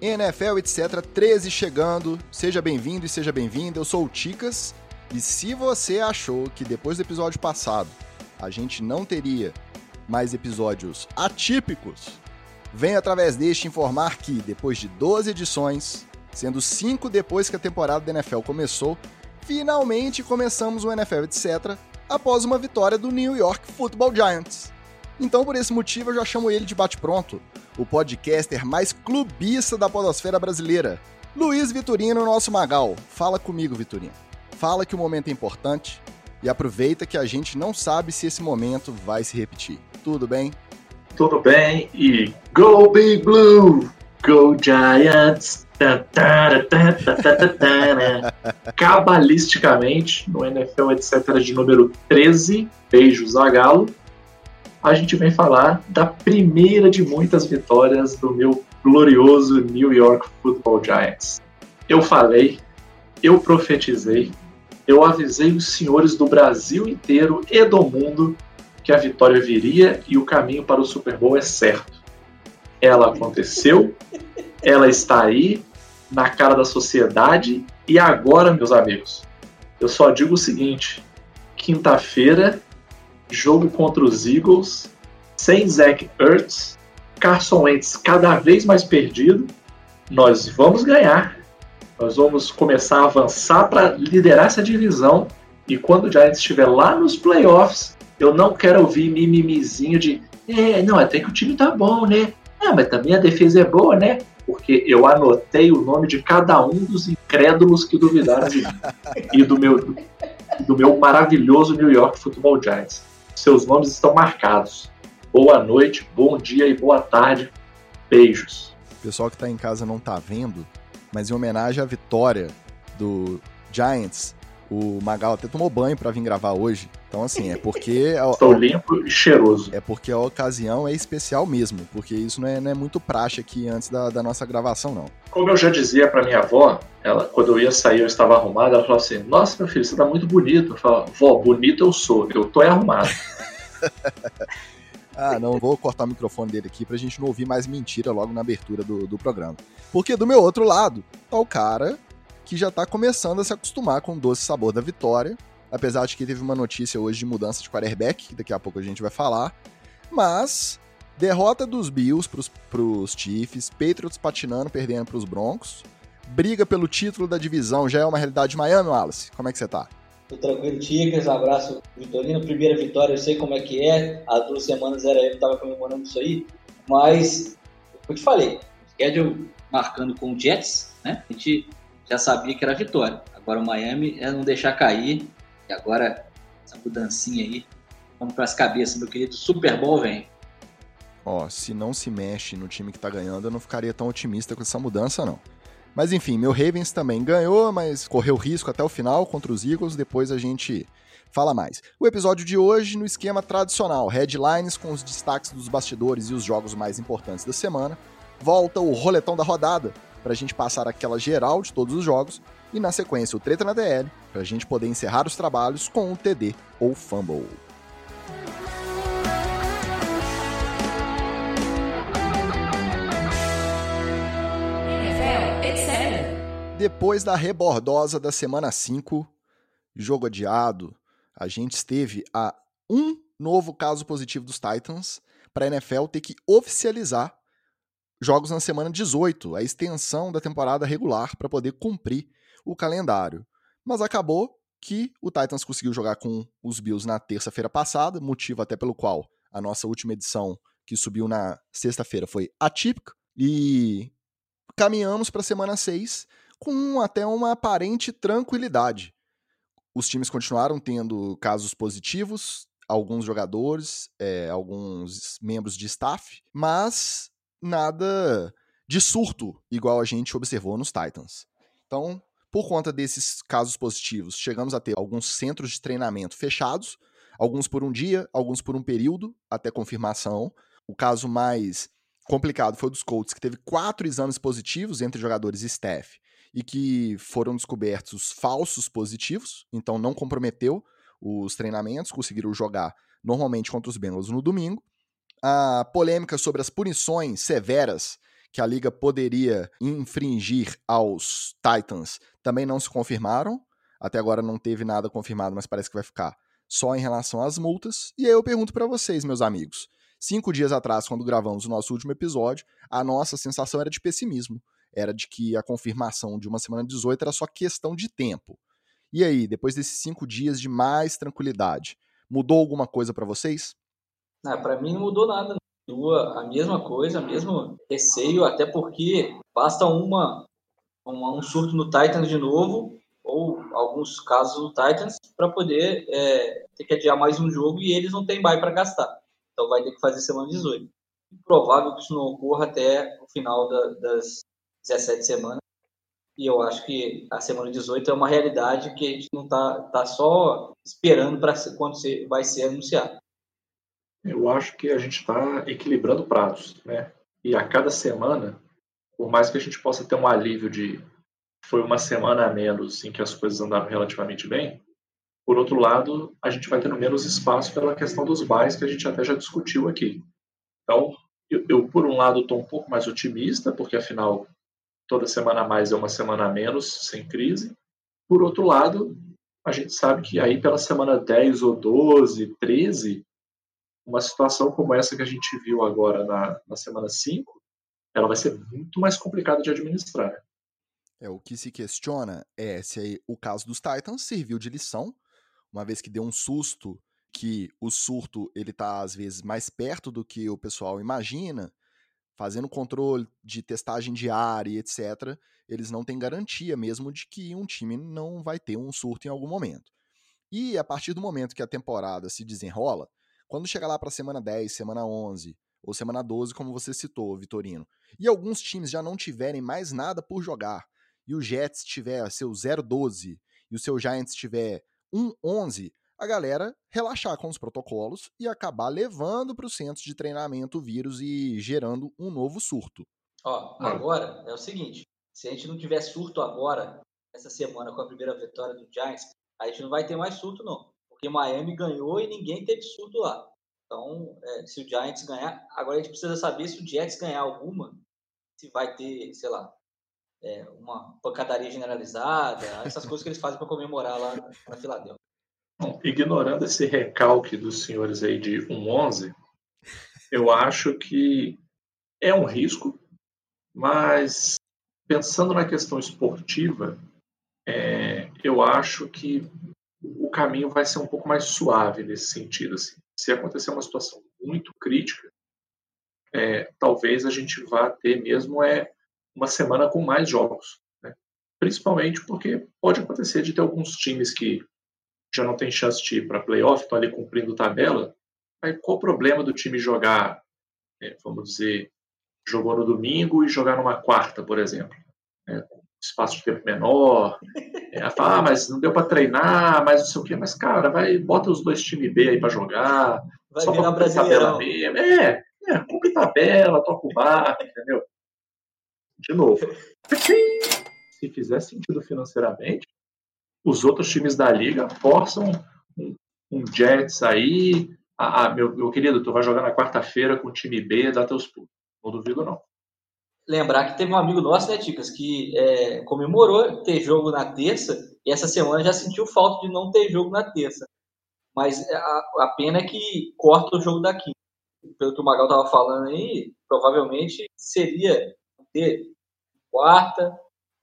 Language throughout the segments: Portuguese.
NFL, etc. 13 chegando. Seja bem-vindo e seja bem-vinda. Eu sou o Ticas. E se você achou que depois do episódio passado a gente não teria mais episódios atípicos, venho através deste informar que, depois de 12 edições, sendo 5 depois que a temporada da NFL começou, finalmente começamos o NFL, etc., após uma vitória do New York Football Giants. Então, por esse motivo, eu já chamo ele de bate-pronto o podcaster mais clubista da podosfera brasileira. Luiz Vitorino, nosso Magal. Fala comigo, Vitorino. Fala que o momento é importante e aproveita que a gente não sabe se esse momento vai se repetir. Tudo bem? Tudo bem e Go Big Blue! Go Giants! Cabalisticamente, no NFL etc. de número 13, beijos a Galo a gente vem falar da primeira de muitas vitórias do meu glorioso New York Football Giants. Eu falei, eu profetizei, eu avisei os senhores do Brasil inteiro e do mundo que a vitória viria e o caminho para o Super Bowl é certo. Ela aconteceu, ela está aí, na cara da sociedade, e agora, meus amigos, eu só digo o seguinte: quinta-feira jogo contra os Eagles, sem Zach Ertz, Carson Wentz cada vez mais perdido. Nós vamos ganhar. Nós vamos começar a avançar para liderar essa divisão. E quando o Giants estiver lá nos playoffs, eu não quero ouvir mimimizinho de é, não, até que o time tá bom, né? É, mas também a defesa é boa, né? Porque eu anotei o nome de cada um dos incrédulos que duvidaram de mim. e do meu, do meu maravilhoso New York Football Giants seus nomes estão marcados. Boa noite, bom dia e boa tarde. Beijos. O pessoal que está em casa não está vendo, mas em homenagem à vitória do Giants, o Magal até tomou banho para vir gravar hoje. Então, assim, é porque. Estou limpo e cheiroso. É porque a ocasião é especial mesmo, porque isso não é, não é muito praxe aqui antes da, da, nossa gravação, não. Como eu já dizia para minha avó, ela, quando eu ia sair, eu estava arrumado, ela falou assim: Nossa, meu filho, você tá muito bonito. Eu falo, vó, bonito eu sou, eu tô arrumado. ah, não, vou cortar o microfone dele aqui pra gente não ouvir mais mentira logo na abertura do, do programa. Porque do meu outro lado, tá o cara que já tá começando a se acostumar com o doce sabor da vitória, apesar de que teve uma notícia hoje de mudança de quarterback, que daqui a pouco a gente vai falar, mas derrota dos Bills pros, pros Chiefs, Patriots patinando, perdendo pros Broncos, briga pelo título da divisão já é uma realidade de Miami, Wallace? Como é que você tá? Tô tranquilo, Tigres, abraço, Vitorino. Primeira vitória, eu sei como é que é. Há duas semanas era eu que tava comemorando isso aí. Mas, eu te falei, schedule marcando com o Jets, né? A gente já sabia que era vitória. Agora o Miami é não deixar cair. E agora, essa mudancinha aí, vamos para as cabeças, meu querido. Super Bowl vem. Ó, se não se mexe no time que tá ganhando, eu não ficaria tão otimista com essa mudança, não. Mas enfim, meu Ravens também ganhou, mas correu risco até o final contra os Eagles. Depois a gente fala mais. O episódio de hoje no esquema tradicional, headlines com os destaques dos bastidores e os jogos mais importantes da semana. Volta o roletão da rodada para a gente passar aquela geral de todos os jogos e na sequência o treta na DL para a gente poder encerrar os trabalhos com o TD ou fumble. Depois da rebordosa da semana 5, jogo adiado, a gente esteve a um novo caso positivo dos Titans para a NFL ter que oficializar jogos na semana 18, a extensão da temporada regular para poder cumprir o calendário. Mas acabou que o Titans conseguiu jogar com os Bills na terça-feira passada, motivo até pelo qual a nossa última edição, que subiu na sexta-feira, foi atípica. E caminhamos para a semana 6 com até uma aparente tranquilidade. Os times continuaram tendo casos positivos, alguns jogadores, é, alguns membros de staff, mas nada de surto, igual a gente observou nos Titans. Então, por conta desses casos positivos, chegamos a ter alguns centros de treinamento fechados, alguns por um dia, alguns por um período, até confirmação. O caso mais complicado foi o dos Colts, que teve quatro exames positivos entre jogadores e staff, e que foram descobertos falsos positivos, então não comprometeu os treinamentos, conseguiram jogar normalmente contra os Bengals no domingo. A polêmica sobre as punições severas que a liga poderia infringir aos Titans também não se confirmaram. Até agora não teve nada confirmado, mas parece que vai ficar só em relação às multas. E aí eu pergunto para vocês, meus amigos. Cinco dias atrás, quando gravamos o nosso último episódio, a nossa sensação era de pessimismo. Era de que a confirmação de uma semana 18 era só questão de tempo. E aí, depois desses cinco dias de mais tranquilidade, mudou alguma coisa para vocês? Ah, para mim não mudou nada. Continua a mesma coisa, mesmo receio, até porque basta uma, uma um surto no Titans de novo, ou alguns casos no Titans, para poder é, ter que adiar mais um jogo e eles não têm bye para gastar. Então vai ter que fazer semana 18. Provável que isso não ocorra até o final da, das 17 semanas. E eu acho que a semana 18 é uma realidade que a gente não está tá só esperando para quando vai ser anunciado. Eu acho que a gente está equilibrando pratos, né? E a cada semana, por mais que a gente possa ter um alívio de foi uma semana a menos em que as coisas andaram relativamente bem, por outro lado, a gente vai tendo menos espaço pela questão dos bares que a gente até já discutiu aqui. Então, eu, eu por um lado, estou um pouco mais otimista, porque afinal, toda semana a mais é uma semana a menos, sem crise. Por outro lado, a gente sabe que aí pela semana 10 ou 12, 13, uma situação como essa que a gente viu agora na, na semana 5, ela vai ser muito mais complicada de administrar. É, o que se questiona é se aí, o caso dos Titans serviu de lição uma vez que deu um susto que o surto ele tá às vezes mais perto do que o pessoal imagina, fazendo controle de testagem diária etc, eles não têm garantia mesmo de que um time não vai ter um surto em algum momento. E a partir do momento que a temporada se desenrola, quando chegar lá para semana 10, semana 11 ou semana 12, como você citou, Vitorino, e alguns times já não tiverem mais nada por jogar, e o Jets tiver seu 0-12 e o seu Giants tiver 1.11, a galera relaxar com os protocolos e acabar levando para o centro de treinamento o vírus e gerando um novo surto. Ó, agora é o seguinte: se a gente não tiver surto agora, essa semana com a primeira vitória do Giants, a gente não vai ter mais surto, não. Porque Miami ganhou e ninguém teve surto lá. Então, é, se o Giants ganhar, agora a gente precisa saber se o Jets ganhar alguma, se vai ter, sei lá, é, uma pancadaria generalizada, essas coisas que eles fazem para comemorar lá na Filadélfia. ignorando esse recalque dos senhores aí de 1-11, eu acho que é um risco, mas pensando na questão esportiva, é, eu acho que o caminho vai ser um pouco mais suave nesse sentido. Assim. Se acontecer uma situação muito crítica, é, talvez a gente vá ter mesmo é uma semana com mais jogos. Né? Principalmente porque pode acontecer de ter alguns times que já não tem chance de ir para playoff, estão ali cumprindo tabela. Aí qual o problema do time jogar, é, vamos dizer, jogou no domingo e jogar numa quarta, por exemplo? É, espaço de tempo menor. Fala, ah, mas não deu para treinar, mas não sei o quê. Mas, cara, vai, bota os dois times B aí para jogar. Vai só virar brasileiro. É, é, cumpre tabela, toca o barco, entendeu? de novo. Se fizer sentido financeiramente, os outros times da liga forçam um, um Jets aí. Ah, ah, meu, meu querido, tu vai jogar na quarta-feira com o time B, dá teus pulos. Não duvido, não. Lembrar que teve um amigo nosso, né, Ticas, que é, comemorou ter jogo na terça e essa semana já sentiu falta de não ter jogo na terça. Mas a, a pena é que corta o jogo daqui. Pelo que o Magal estava falando aí, provavelmente seria ter quarta,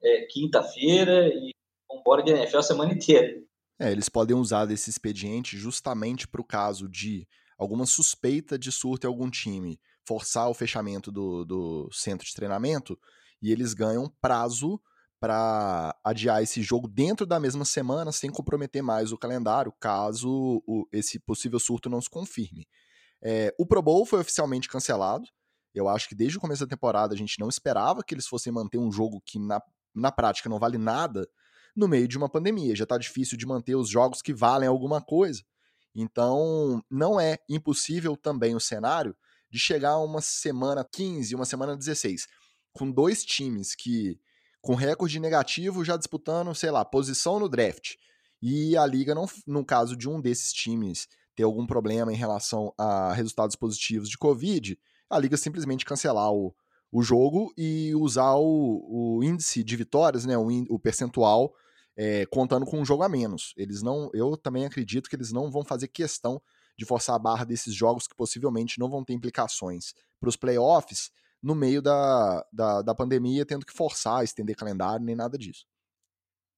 é, quinta-feira e vambora de NFL a semana inteira. É, eles podem usar desse expediente justamente para o caso de alguma suspeita de surto em algum time, forçar o fechamento do, do centro de treinamento e eles ganham prazo para adiar esse jogo dentro da mesma semana sem comprometer mais o calendário, caso o, esse possível surto não se confirme. É, o Pro Bowl foi oficialmente cancelado, eu acho que desde o começo da temporada a gente não esperava que eles fossem manter um jogo que na, na prática não vale nada no meio de uma pandemia. Já está difícil de manter os jogos que valem alguma coisa. Então, não é impossível também o cenário de chegar uma semana 15, uma semana 16, com dois times que com recorde negativo já disputando, sei lá, posição no draft. E a liga não, no caso de um desses times ter algum problema em relação a resultados positivos de Covid, a liga simplesmente cancelar o, o jogo e usar o, o índice de vitórias, né, o, o percentual, é, contando com um jogo a menos. Eles não, eu também acredito que eles não vão fazer questão de forçar a barra desses jogos que possivelmente não vão ter implicações para os playoffs no meio da, da, da pandemia, tendo que forçar, estender calendário, nem nada disso.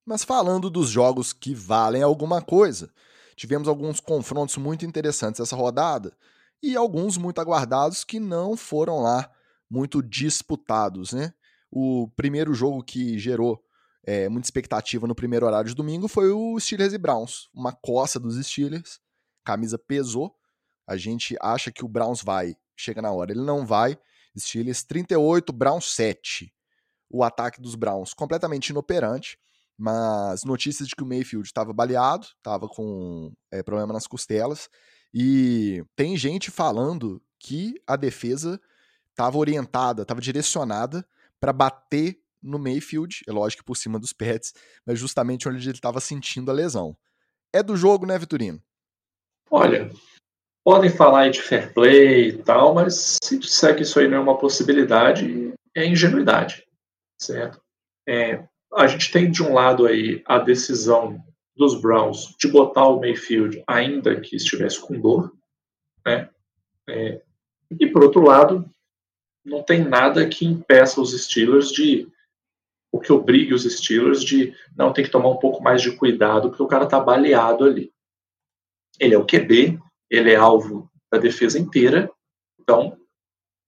Mas falando dos jogos que valem alguma coisa, tivemos alguns confrontos muito interessantes essa rodada e alguns muito aguardados que não foram lá muito disputados, né? O primeiro jogo que gerou é, muita expectativa no primeiro horário de domingo foi o Steelers e Browns. Uma coça dos Steelers, camisa pesou. A gente acha que o Browns vai, chega na hora, ele não vai. Steelers 38, Browns 7. O ataque dos Browns completamente inoperante, mas notícias de que o Mayfield estava baleado, estava com é, problema nas costelas, e tem gente falando que a defesa estava orientada, estava direcionada para bater no Mayfield, é lógico que por cima dos pets, mas justamente onde ele estava sentindo a lesão. É do jogo, né, Vitorino? Olha, podem falar aí de fair play e tal, mas se disser que isso aí não é uma possibilidade, é ingenuidade, certo? É, a gente tem de um lado aí a decisão dos Browns de botar o Mayfield ainda que estivesse com dor, né? É, e por outro lado, não tem nada que impeça os Steelers de o que obrigue os Steelers de não ter que tomar um pouco mais de cuidado porque o cara tá baleado ali. Ele é o QB, ele é alvo da defesa inteira, então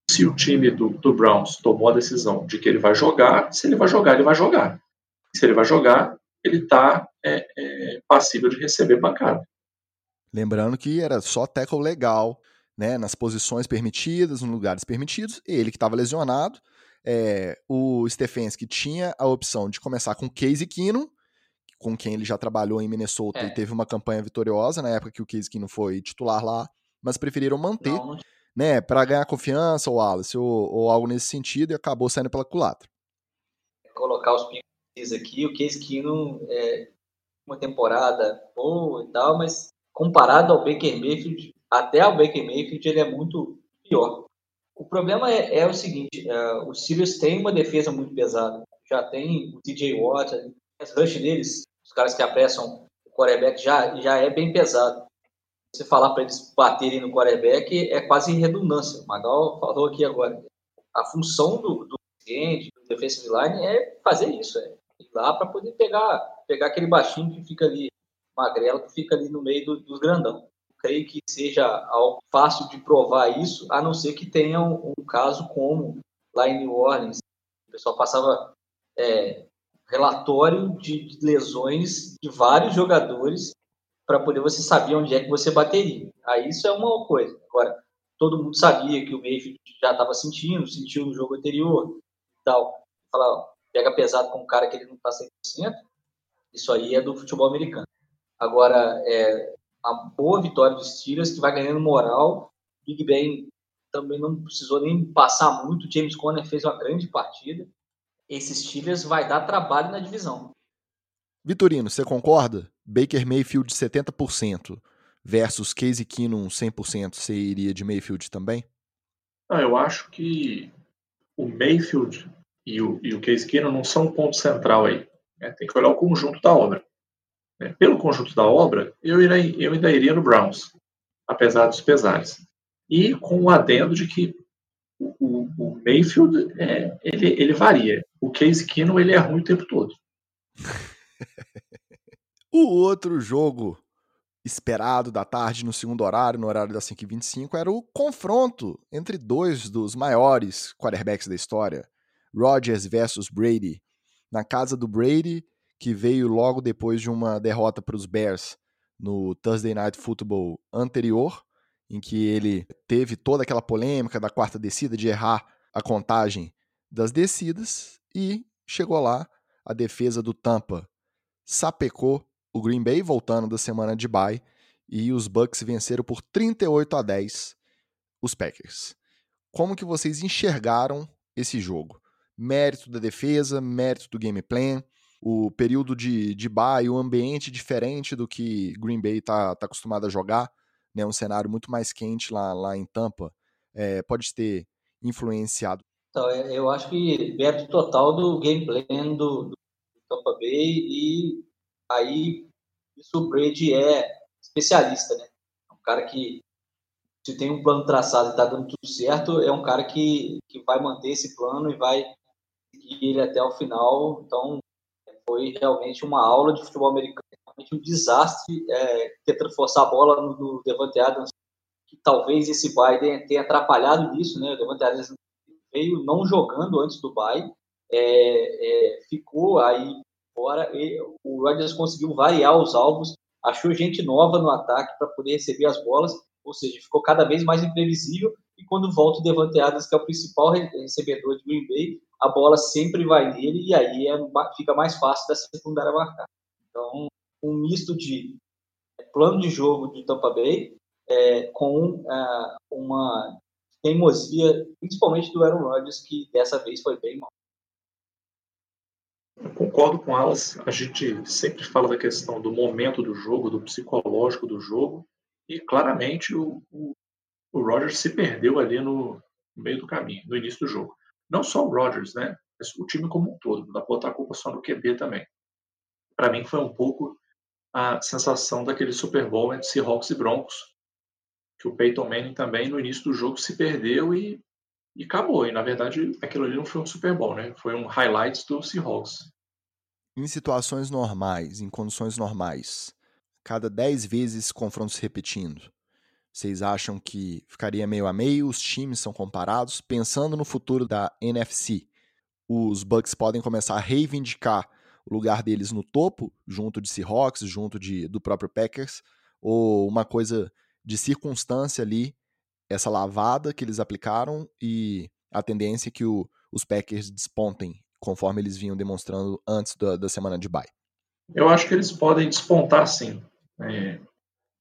se o time do, do Browns tomou a decisão de que ele vai jogar, se ele vai jogar, ele vai jogar. Se ele vai jogar, ele está é, é, passível de receber pancada. Lembrando que era só tackle legal, né, nas posições permitidas, nos lugares permitidos, ele que estava lesionado, é, o Stefanski tinha a opção de começar com Casey Keenum, com quem ele já trabalhou em Minnesota é. e teve uma campanha vitoriosa na época que o Casey Keenum foi titular lá, mas preferiram manter, não, não... né, para ganhar confiança, o Wallace, ou, ou, algo nesse sentido, e acabou saindo pela culatra. Colocar os pingos aqui, o Keenum é uma temporada boa e tal, mas comparado ao Baker Mayfield, até ao Baker Mayfield, ele é muito pior. O problema é, é o seguinte: uh, os Steelers têm uma defesa muito pesada. Já tem o TJ Watt, as rush deles, os caras que apressam o quarterback, já, já é bem pesado. Você falar para eles baterem no quarterback é quase redundância. O Magal falou aqui agora. A função do, do cliente, do defensive line, é fazer isso. É ir lá para poder pegar, pegar aquele baixinho que fica ali, magrelo, que fica ali no meio do, dos grandão creio que seja algo fácil de provar isso, a não ser que tenha um, um caso como lá em New Orleans. O pessoal passava é, relatório de lesões de vários jogadores para poder você saber onde é que você bateria. Aí isso é uma coisa. Agora, todo mundo sabia que o Mayfield já estava sentindo, sentiu no jogo anterior tal. Fala, pega pesado com um cara que ele não está 100%, isso aí é do futebol americano. Agora, é, uma boa vitória dos Steelers, que vai ganhando moral. Big Ben também não precisou nem passar muito. James Conner fez uma grande partida. Esses Steelers vai dar trabalho na divisão. Vitorino, você concorda? Baker Mayfield 70% versus Casey Keenum 100%, você iria de Mayfield também? Não, eu acho que o Mayfield e o, e o Case Keenum não são um ponto central aí. Né? Tem que olhar o conjunto da obra. Né? Pelo conjunto da obra, eu, irei, eu ainda iria no Browns, apesar dos pesares. E com o adendo de que o, o, o Mayfield, é, ele, ele varia. O Case Keenum, ele é ruim o tempo todo. o outro jogo esperado da tarde no segundo horário, no horário das 5h25, era o confronto entre dois dos maiores quarterbacks da história, Rodgers versus Brady. Na casa do Brady, que veio logo depois de uma derrota para os Bears no Thursday Night Football anterior, em que ele teve toda aquela polêmica da quarta descida, de errar a contagem das descidas, e chegou lá, a defesa do Tampa sapecou o Green Bay, voltando da semana de bye, e os Bucks venceram por 38 a 10 os Packers. Como que vocês enxergaram esse jogo? Mérito da defesa, mérito do game plan, o período de, de bye, o ambiente diferente do que Green Bay está tá acostumado a jogar, né, um cenário muito mais quente lá, lá em Tampa, é, pode ter influenciado. Então, é, eu acho que mérito total do gameplay do, do Tampa Bay e aí isso o Brady é especialista, né? É um cara que se tem um plano traçado e está dando tudo certo, é um cara que, que vai manter esse plano e vai seguir ele até o final. Então, foi realmente uma aula de futebol americano, realmente um desastre é, tentando forçar a bola no, no Devante Adams, que talvez esse Biden tenha atrapalhado nisso, né? O Devante Adams veio não jogando antes do bye, é, é, ficou aí fora, e o Rodgers conseguiu variar os alvos, achou gente nova no ataque para poder receber as bolas, ou seja, ficou cada vez mais imprevisível, e quando volta o Devante Adams, que é o principal recebedor de Green Bay, a bola sempre vai nele, e aí é, fica mais fácil da secundária marcar. Então, um misto de plano de jogo de Tampa Bay é, com é, uma teimosia, principalmente do Aaron Rodgers, que dessa vez foi bem mal. Eu concordo com elas. A gente sempre fala da questão do momento do jogo, do psicológico do jogo, e claramente o, o, o Rodgers se perdeu ali no, no, meio do caminho, no início do jogo. Não só o Rodgers, né? Mas o time como um todo. Não dá para botar a culpa só no QB também. Para mim foi um pouco a sensação daquele Super Bowl entre Seahawks e Broncos, que o Peyton Manning também no início do jogo se perdeu e, e acabou. E na verdade aquilo ali não foi um Super Bowl, né? Foi um highlights do Seahawks. Em situações normais, em condições normais, cada 10 vezes confrontos repetindo, vocês acham que ficaria meio a meio? Os times são comparados? Pensando no futuro da NFC, os Bucks podem começar a reivindicar o lugar deles no topo, junto de Seahawks, junto de, do próprio Packers, ou uma coisa de circunstância ali, essa lavada que eles aplicaram e a tendência que o, os Packers despontem, conforme eles vinham demonstrando antes da, da semana de bye? Eu acho que eles podem despontar sim. É,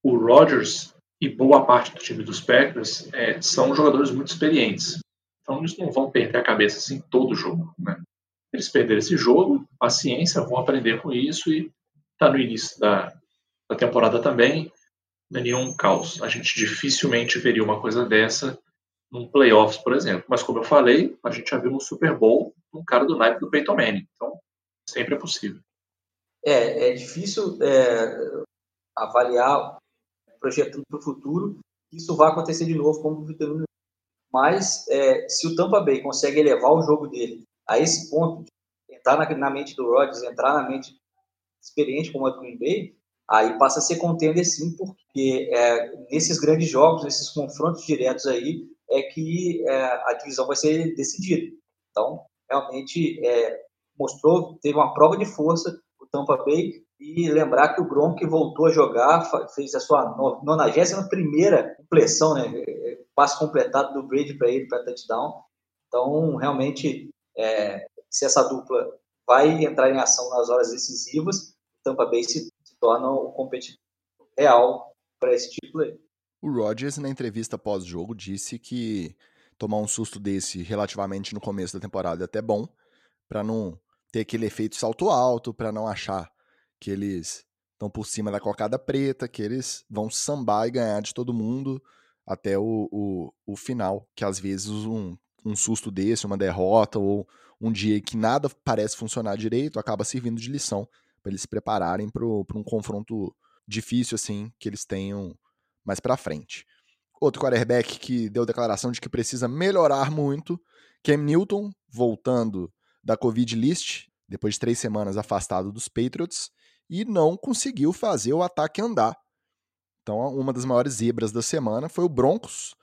o Rodgers e boa parte do time dos Packers é, são jogadores muito experientes. Então eles não vão perder a cabeça assim todo jogo. Né? Eles perderam esse jogo, paciência, vão aprender com isso e está no início da, da temporada também é nenhum caos. A gente dificilmente veria uma coisa dessa num playoffs, por exemplo. Mas como eu falei, a gente já viu no Super Bowl um cara do naipe do Peyton Manning. Então, sempre é possível. É, é difícil é, avaliar, projetando para o futuro, isso vai acontecer de novo, como o Vitorino mas é, se o Tampa Bay consegue elevar o jogo dele a esse ponto, entrar na, na mente do Rodgers, entrar na mente experiente como a do Green Bay, aí passa a ser contender sim, porque é, nesses grandes jogos, nesses confrontos diretos aí, é que é, a divisão vai ser decidida. Então, realmente é, mostrou, teve uma prova de força o Tampa Bay e lembrar que o Gronk voltou a jogar, fez a sua 91 primeira compleção, né, passe completado do Brady para ele para touchdown. Então, realmente, é, se essa dupla vai entrar em ação nas horas decisivas, Tampa Bay se torna o competidor real para esse título aí. O Rodgers, na entrevista pós-jogo, disse que tomar um susto desse relativamente no começo da temporada é até bom, para não ter aquele efeito salto alto, para não achar que eles estão por cima da cocada preta, que eles vão sambar e ganhar de todo mundo até o, o, o final, que às vezes um, um susto desse, uma derrota ou um dia que nada parece funcionar direito, acaba servindo de lição para eles se prepararem para um confronto difícil assim que eles tenham mais para frente. Outro quarterback que deu declaração de que precisa melhorar muito, Cam Newton, voltando da Covid list, depois de três semanas afastado dos Patriots, e não conseguiu fazer o ataque andar. Então, uma das maiores zebras da semana foi o Broncos,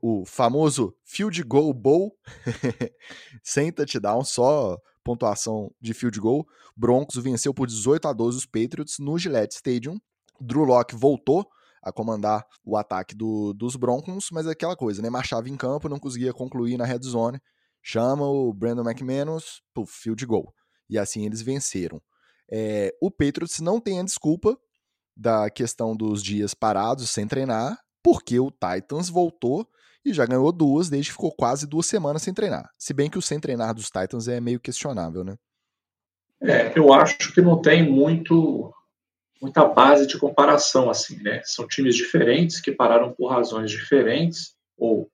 o famoso field goal bowl, sem touchdown, só pontuação de field goal. Broncos venceu por 18 a 12 os Patriots no Gillette Stadium. Drew Locke voltou a comandar o ataque do, dos Broncos, mas é aquela coisa, né? Marchava em campo, não conseguia concluir na red zone. Chama o Brandon McManus, pro field goal. E assim eles venceram. É, o Patriots não tem a desculpa da questão dos dias parados sem treinar, porque o Titans voltou e já ganhou duas desde que ficou quase duas semanas sem treinar. Se bem que o sem treinar dos Titans é meio questionável, né? É, eu acho que não tem muito muita base de comparação assim, né? São times diferentes que pararam por razões diferentes ou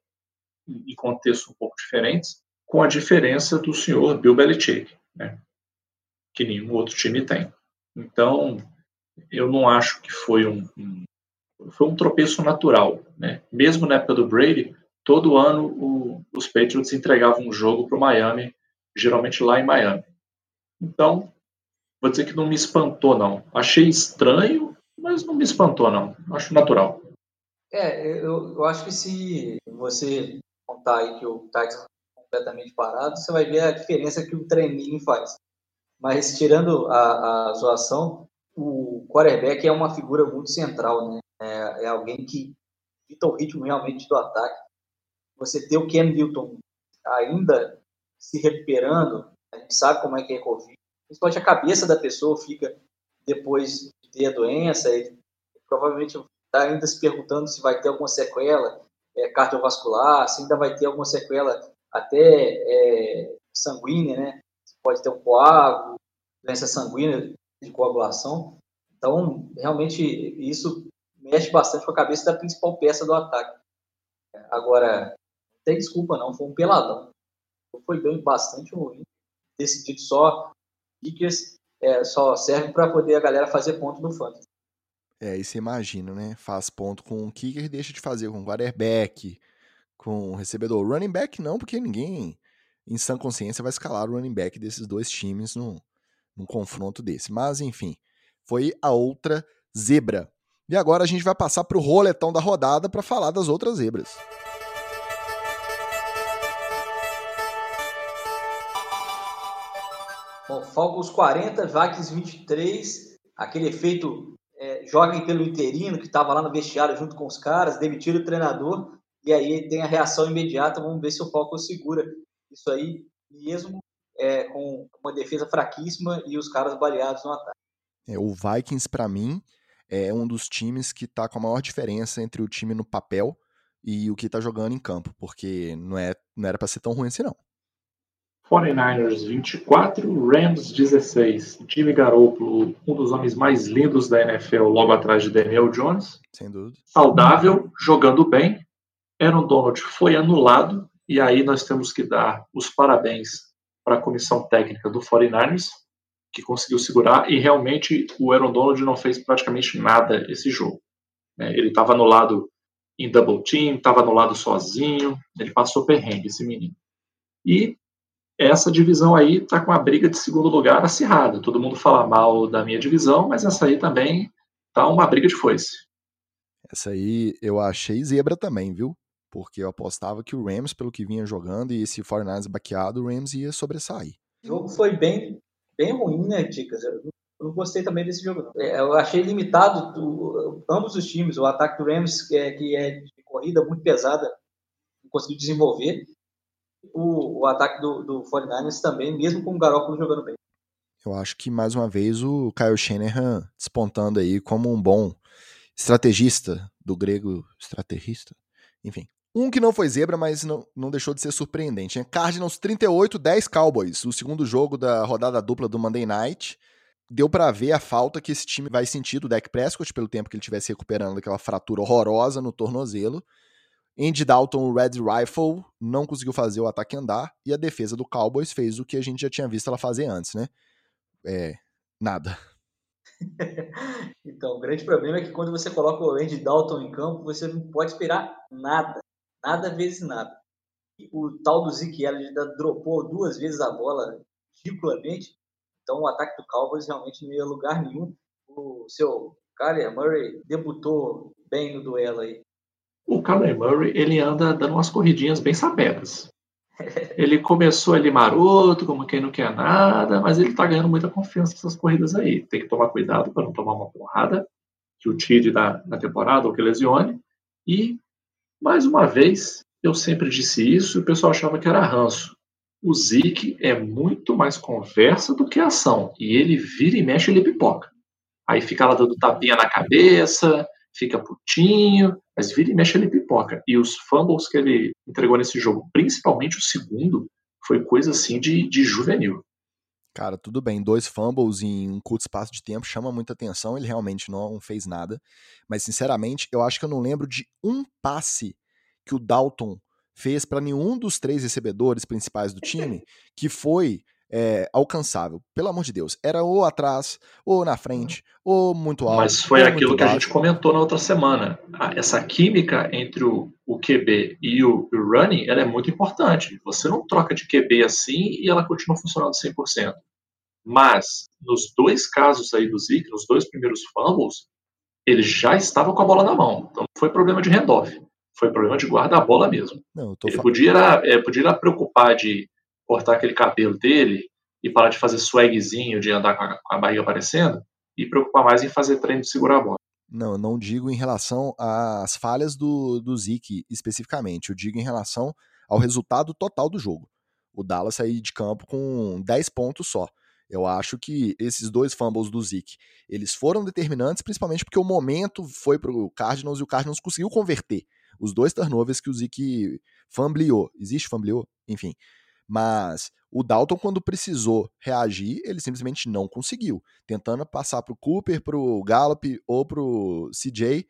em contextos um pouco diferentes. com a diferença do senhor Bill Belichick, né? que nenhum outro time tem. Então, eu não acho que foi um, um foi um tropeço natural, né? Mesmo na época do Brady, todo ano o, os Patriots entregavam um jogo para o Miami, geralmente lá em Miami. Então, vou dizer que não me espantou não. Achei estranho, mas não me espantou não. Acho natural. É, eu, eu acho que se você contar aí que o Titans está completamente parado, você vai ver a diferença que o treininho faz. Mas tirando a, a zoação, o quarterback é uma figura muito central, né? É, é alguém que dita o ritmo realmente do ataque. Você ter o Cam Newton ainda se recuperando, a gente sabe como é que é Covid, principalmente a cabeça da pessoa fica depois de ter a doença, ele provavelmente está ainda se perguntando se vai ter alguma sequela é, cardiovascular, se ainda vai ter alguma sequela até é, sanguínea, né? Pode ter um coágulo, doença sanguínea de coagulação. Então, realmente, isso mexe bastante com a cabeça da principal peça do ataque. Agora, tem desculpa não, foi um peladão. Foi bem bastante ruim. Decidido só kickers, é, só serve para poder a galera fazer ponto no fantasy. É, e você imagina, né? Faz ponto com o kicker deixa de fazer com o quarterback, com o recebedor. Running back não, porque ninguém em sã consciência vai escalar o running back desses dois times num, num confronto desse. Mas, enfim, foi a outra zebra. E agora a gente vai passar para o roletão da rodada para falar das outras zebras. Falcons 40, Vikings 23, aquele efeito é, joguem pelo interino que estava lá no vestiário junto com os caras, demitiram o treinador e aí tem a reação imediata. Vamos ver se o Falcons segura isso aí, mesmo é, com uma defesa fraquíssima e os caras baleados no ataque. É, o Vikings, para mim, é um dos times que está com a maior diferença entre o time no papel e o que está jogando em campo, porque não, é, não era para ser tão ruim assim, não. 49ers 24, Rams 16. Jimmy Garoppolo, um dos homens mais lindos da NFL, logo atrás de Daniel Jones. Sem dúvida. Saudável, jogando bem. Aaron Donald foi anulado, e aí nós temos que dar os parabéns para a comissão técnica do 49ers, que conseguiu segurar, e realmente o Aaron Donald não fez praticamente nada esse jogo. É, ele estava anulado em double team, estava anulado sozinho, ele passou perrengue, esse menino. E essa divisão aí está com a briga de segundo lugar acirrada. Todo mundo fala mal da minha divisão, mas essa aí também tá uma briga de foice. Essa aí eu achei zebra também, viu? Porque eu apostava que o Rams, pelo que vinha jogando, e esse 49ers baqueado, o Rams ia sobressair. O jogo foi bem, bem ruim, né, Dicas? Eu não gostei também desse jogo. Não. É, eu achei limitado do, ambos os times. O ataque do Rams, que é, que é de corrida muito pesada, não conseguiu desenvolver o, o ataque do, do 49ers também, mesmo com o Garoppolo jogando bem. Eu acho que, mais uma vez, o Kyle Shanahan despontando aí como um bom estrategista, do grego estrategista, enfim. Um que não foi zebra, mas não, não deixou de ser surpreendente. Né? Cardinals 38, 10 Cowboys. O segundo jogo da rodada dupla do Monday Night. Deu para ver a falta que esse time vai sentir do Dak Prescott pelo tempo que ele estivesse recuperando daquela fratura horrorosa no tornozelo. Andy Dalton, o Red Rifle, não conseguiu fazer o ataque andar e a defesa do Cowboys fez o que a gente já tinha visto ela fazer antes, né? É, nada. então, o grande problema é que quando você coloca o Andy Dalton em campo, você não pode esperar nada. Nada vezes nada. O tal do Zeke Elliott dropou duas vezes a bola ridiculamente. Então, o ataque do Cowboys realmente não ia lugar nenhum. O seu Kyler Murray debutou bem no duelo aí o Kyler Murray ele anda dando umas corridinhas bem sabedas. Ele começou ali maroto, como quem não quer nada, mas ele tá ganhando muita confiança nessas corridas aí. Tem que tomar cuidado para não tomar uma porrada que o tire da, na temporada ou que lesione. E, mais uma vez, eu sempre disse isso e o pessoal achava que era ranço. O Zeke é muito mais conversa do que ação. E ele vira e mexe, ele pipoca. Aí fica lá dando tapinha na cabeça, fica putinho, mas vira e mexe ele pipoca. E os fumbles que ele entregou nesse jogo, principalmente o segundo, foi coisa assim de, de juvenil. Cara, tudo bem, dois fumbles em um curto espaço de tempo chama muita atenção, ele realmente não fez nada. Mas, sinceramente, eu acho que eu não lembro de um passe que o Dalton fez para nenhum dos três recebedores principais do time que foi é, alcançável. Pelo amor de Deus. Era ou atrás, ou na frente, ou muito alto. Mas foi aquilo que baixo. a gente comentou na outra semana. Essa química entre o, o QB e o, o running ela é muito importante. Você não troca de QB assim e ela continua funcionando 100%. Mas, nos dois casos aí do Zeke, nos dois primeiros fumbles, ele já estava com a bola na mão. Então não foi problema de handoff. Foi problema de guardar a bola mesmo. Não, ele podia, é, podia preocupar de cortar aquele cabelo dele e parar de fazer swagzinho, de andar com a, com a barriga aparecendo, e preocupar mais em fazer treino de segurar a bola. Não, não digo em relação às falhas do, do Zeke especificamente, eu digo em relação ao resultado total do jogo. O Dallas sair de campo com 10 pontos só. Eu acho que esses dois fumbles do Zeke, eles foram determinantes, principalmente porque o momento foi para o Cardinals e o Cardinals conseguiu converter os dois turnovers que o Zeke fumbleou. Existe fumbleou? Enfim. Mas o Dalton, quando precisou reagir, ele simplesmente não conseguiu. Tentando passar para o Cooper, para o Gallup ou para o CJ,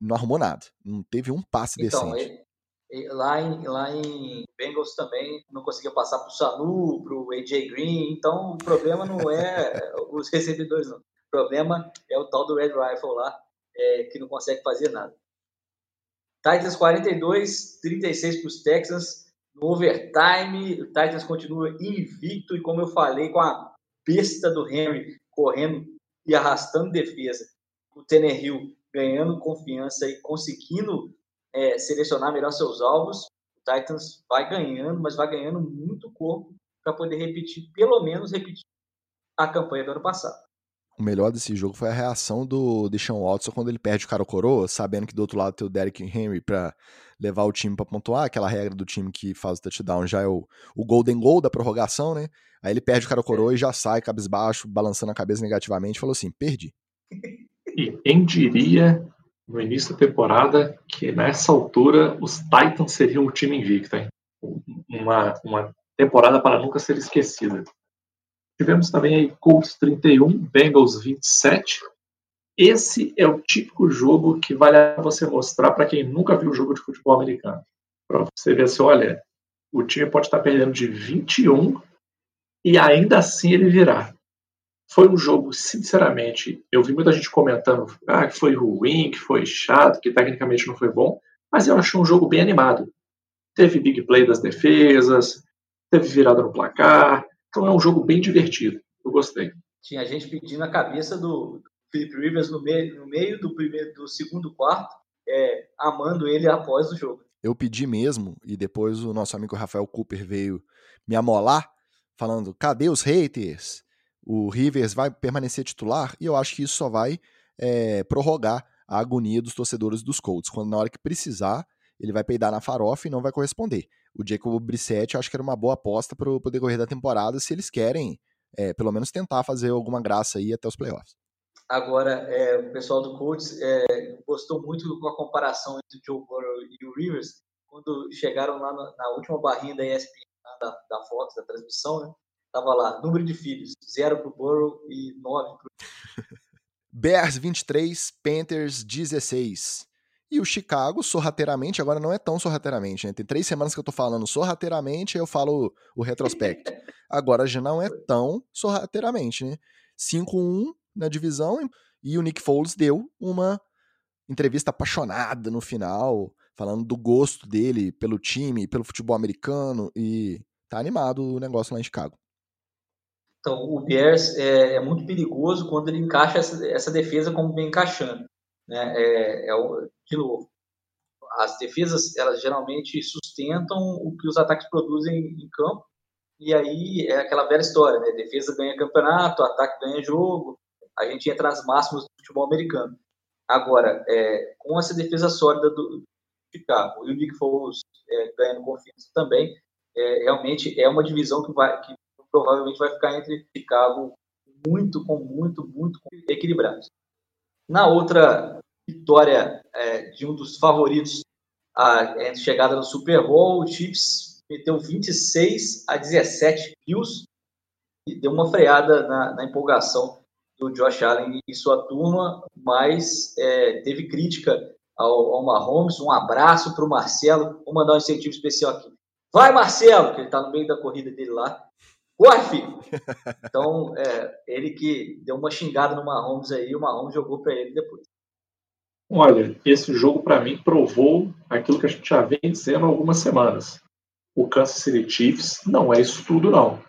não arrumou nada. Não teve um passe então, decente. Ele, lá, em, lá em Bengals também não conseguia passar para o Sanu, para o AJ Green. Então o problema não é os recebedores, não. O problema é o tal do Red Rifle lá, é, que não consegue fazer nada. Titans 42, 36 para os Texans. No overtime, o Titans continua invicto e, como eu falei, com a besta do Henry correndo e arrastando defesa. O Hill ganhando confiança e conseguindo é, selecionar melhor seus alvos. O Titans vai ganhando, mas vai ganhando muito corpo para poder repetir, pelo menos repetir a campanha do ano passado. O melhor desse jogo foi a reação do Deshaun Watson quando ele perde o cara coroa, sabendo que do outro lado tem o Derrick Henry para levar o time para pontuar, aquela regra do time que faz o touchdown já é o, o golden goal da prorrogação, né? Aí ele perde o cara coroa é. e já sai cabisbaixo, balançando a cabeça negativamente, falou assim: perdi. E quem diria no início da temporada que nessa altura os Titans seriam o time invicto, hein? Uma, uma temporada para nunca ser esquecida. Tivemos também aí Colts 31, Bengals 27, esse é o típico jogo que vale a você mostrar para quem nunca viu jogo de futebol americano. Para você ver assim, olha, o time pode estar perdendo de 21 e ainda assim ele virar. Foi um jogo, sinceramente, eu vi muita gente comentando ah, que foi ruim, que foi chato, que tecnicamente não foi bom, mas eu achei um jogo bem animado. Teve big play das defesas, teve virada no placar, então é um jogo bem divertido. Eu gostei. Tinha gente pedindo a cabeça do, Philip Rivers no meio, no meio do primeiro, do segundo quarto, é, amando ele após o jogo. Eu pedi mesmo, e depois o nosso amigo Rafael Cooper veio me amolar, falando: cadê os haters? O Rivers vai permanecer titular? E eu acho que isso só vai é, prorrogar a agonia dos torcedores dos Colts, quando na hora que precisar, ele vai peidar na farofa e não vai corresponder. O Jacob Brissett eu acho que era uma boa aposta para o decorrer da temporada, se eles querem, é, pelo menos tentar fazer alguma graça aí até os playoffs. Agora, é, o pessoal do Colts é, gostou muito com a comparação entre o Joe Burrow e o Rivers, quando chegaram lá na, na última barrinha da ESPN, da, da Fox, da transmissão, né? Tava lá, número de filhos, zero para o Burrow e nove para Bears 23, Panthers 16. E o Chicago, sorrateiramente, agora não é tão sorrateiramente, né? Tem três semanas que eu tô falando sorrateiramente, aí eu falo o retrospecto. Agora já não é tão sorrateiramente, né? 5-1, na divisão e o Nick Foles deu uma entrevista apaixonada no final, falando do gosto dele pelo time, pelo futebol americano e tá animado o negócio lá em Chicago. Então, o Bears é, é muito perigoso quando ele encaixa essa, essa defesa como vem encaixando. Né? É, é o, de novo, as defesas elas geralmente sustentam o que os ataques produzem em campo e aí é aquela velha história, né? Defesa ganha campeonato, ataque ganha jogo, a gente entra nas máximas do futebol americano. Agora, é, com essa defesa sólida do Chicago e o Nick Foles é, ganhando confiança também, é, realmente é uma divisão que, vai, que provavelmente vai ficar entre Chicago muito, com muito, muito equilibrados. Na outra vitória é, de um dos favoritos, a, a chegada no Super Bowl, o Chiefs meteu 26 a 17 Bills e deu uma freada na, na empolgação do Josh Allen e sua turma, mas é, teve crítica ao, ao Mahomes. Um abraço para o Marcelo. Vou mandar um incentivo especial aqui. Vai, Marcelo, que ele está no meio da corrida dele lá. Corre, filho! Então, é, ele que deu uma xingada no Mahomes aí, o Mahomes jogou para ele depois. Olha, esse jogo para mim provou aquilo que a gente já vem dizendo há algumas semanas. O Kansas City Chiefs não é isso tudo, não.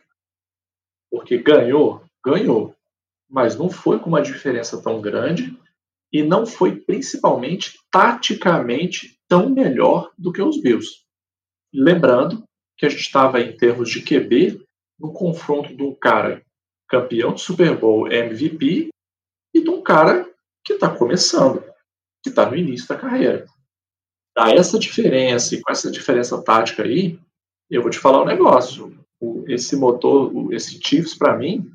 Porque ganhou, ganhou. Mas não foi com uma diferença tão grande e não foi principalmente taticamente tão melhor do que os Bills. Lembrando que a gente estava em termos de QB no confronto de um cara campeão de Super Bowl MVP e de um cara que está começando que está no início da carreira. Dá essa diferença e com essa diferença tática aí, eu vou te falar um negócio. O, esse motor, o, esse Chiefs, para mim,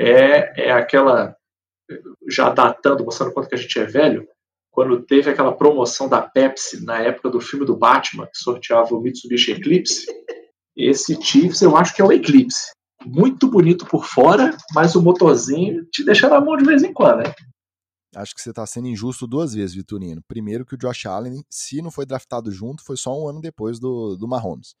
é, é aquela. Já datando, mostrando quanto que a gente é velho, quando teve aquela promoção da Pepsi na época do filme do Batman, que sorteava o Mitsubishi Eclipse, esse Chiefs eu acho que é o Eclipse. Muito bonito por fora, mas o motorzinho te deixa na mão de vez em quando, né? Acho que você está sendo injusto duas vezes, Vitorino. Primeiro que o Josh Allen, se não foi draftado junto, foi só um ano depois do, do Mahomes.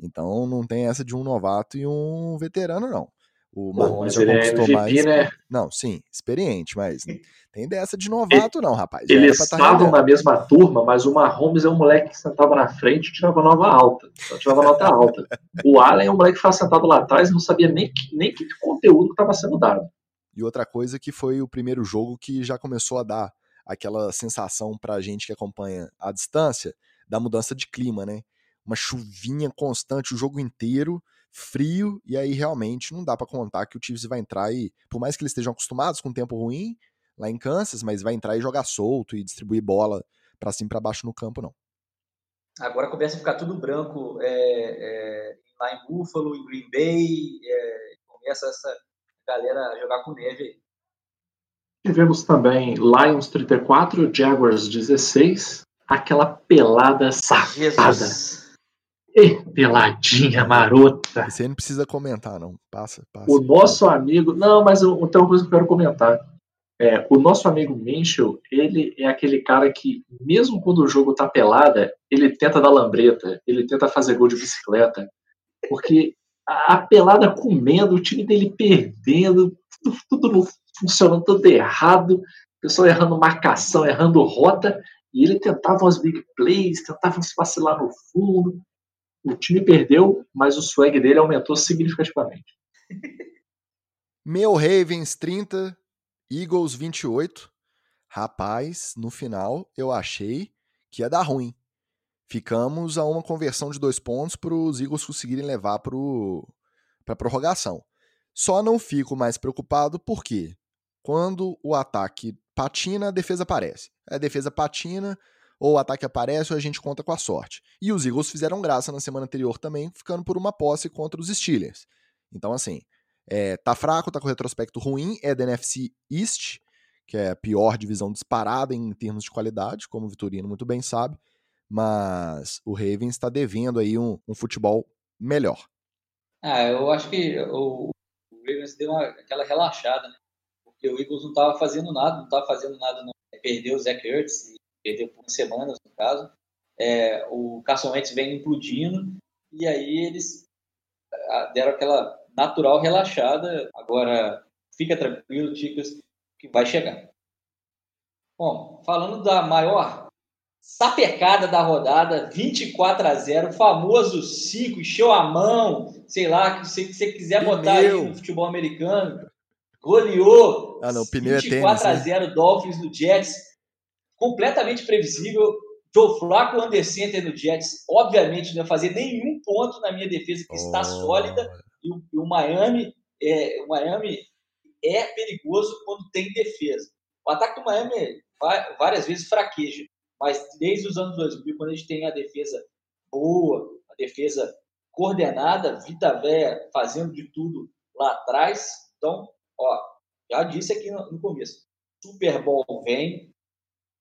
Então não tem essa de um novato e um veterano, não. O Mahomes já conquistou é MVP, mais. Né? Não, sim, experiente, mas tem dessa de novato, não, rapaz. Já Eles tá estavam na mesma turma, mas o Mahomes é um moleque que sentava na frente e tirava nova alta. tirava nota alta. O Allen é um moleque que estava sentado lá atrás e não sabia nem que, nem que conteúdo estava sendo dado. E outra coisa que foi o primeiro jogo que já começou a dar aquela sensação pra gente que acompanha a distância da mudança de clima, né? Uma chuvinha constante o jogo inteiro, frio, e aí realmente não dá para contar que o Chiefs vai entrar e, por mais que eles estejam acostumados com tempo ruim lá em Kansas, mas vai entrar e jogar solto e distribuir bola para cima e para baixo no campo, não. Agora começa a ficar tudo branco é, é, lá em Buffalo, em Green Bay, é, começa essa galera jogar com neve Tivemos também Lions 34, Jaguars 16, aquela pelada safada. Peladinha marota. Você não precisa comentar, não. Passa, passa. O nosso amigo. Não, mas eu, tem uma coisa que eu quero comentar. É, o nosso amigo Minchel, ele é aquele cara que, mesmo quando o jogo tá pelada, ele tenta dar lambreta, ele tenta fazer gol de bicicleta. Porque a pelada comendo, o time dele perdendo, tudo, tudo funcionando tudo errado, o pessoal errando marcação, errando rota, e ele tentava umas big plays, tentava se vacilar no fundo. O time perdeu, mas o swag dele aumentou significativamente. Meu Ravens 30, Eagles 28. Rapaz, no final eu achei que ia dar ruim ficamos a uma conversão de dois pontos para os Eagles conseguirem levar para a prorrogação. Só não fico mais preocupado porque quando o ataque patina, a defesa aparece. A defesa patina, ou o ataque aparece, ou a gente conta com a sorte. E os Eagles fizeram graça na semana anterior também, ficando por uma posse contra os Steelers. Então, assim, é, tá fraco, tá com retrospecto ruim, é da NFC East, que é a pior divisão disparada em termos de qualidade, como o Vitorino muito bem sabe mas o Ravens está devendo aí um, um, futebol melhor. Ah, eu acho que o, o Ravens deu uma, aquela relaxada, né? Porque o Eagles não estava fazendo nada, não estava fazendo nada, não. Perdeu o Zach Ertz, perdeu por semanas, no caso. É, o Carson Wentz vem implodindo, e aí eles ah, deram aquela natural relaxada. Agora, fica tranquilo, Ticas, que vai chegar. Bom, falando da maior sapecada da rodada, 24 a 0, famoso 5, encheu a mão, sei lá, que você, quiser botar aí no futebol americano, goleou ah, não, 24 é tênis, a 0 né? Dolphins no Jets, completamente previsível. Joe Flacco under center no Jets, obviamente não ia fazer nenhum ponto na minha defesa que oh. está sólida e o, e o Miami é, o Miami é perigoso quando tem defesa. O ataque do Miami várias vezes fraqueja mas desde os anos 2000, quando a gente tem a defesa boa, a defesa coordenada, Vita Véia fazendo de tudo lá atrás. Então, ó, já disse aqui no, começo, Super Bowl vem.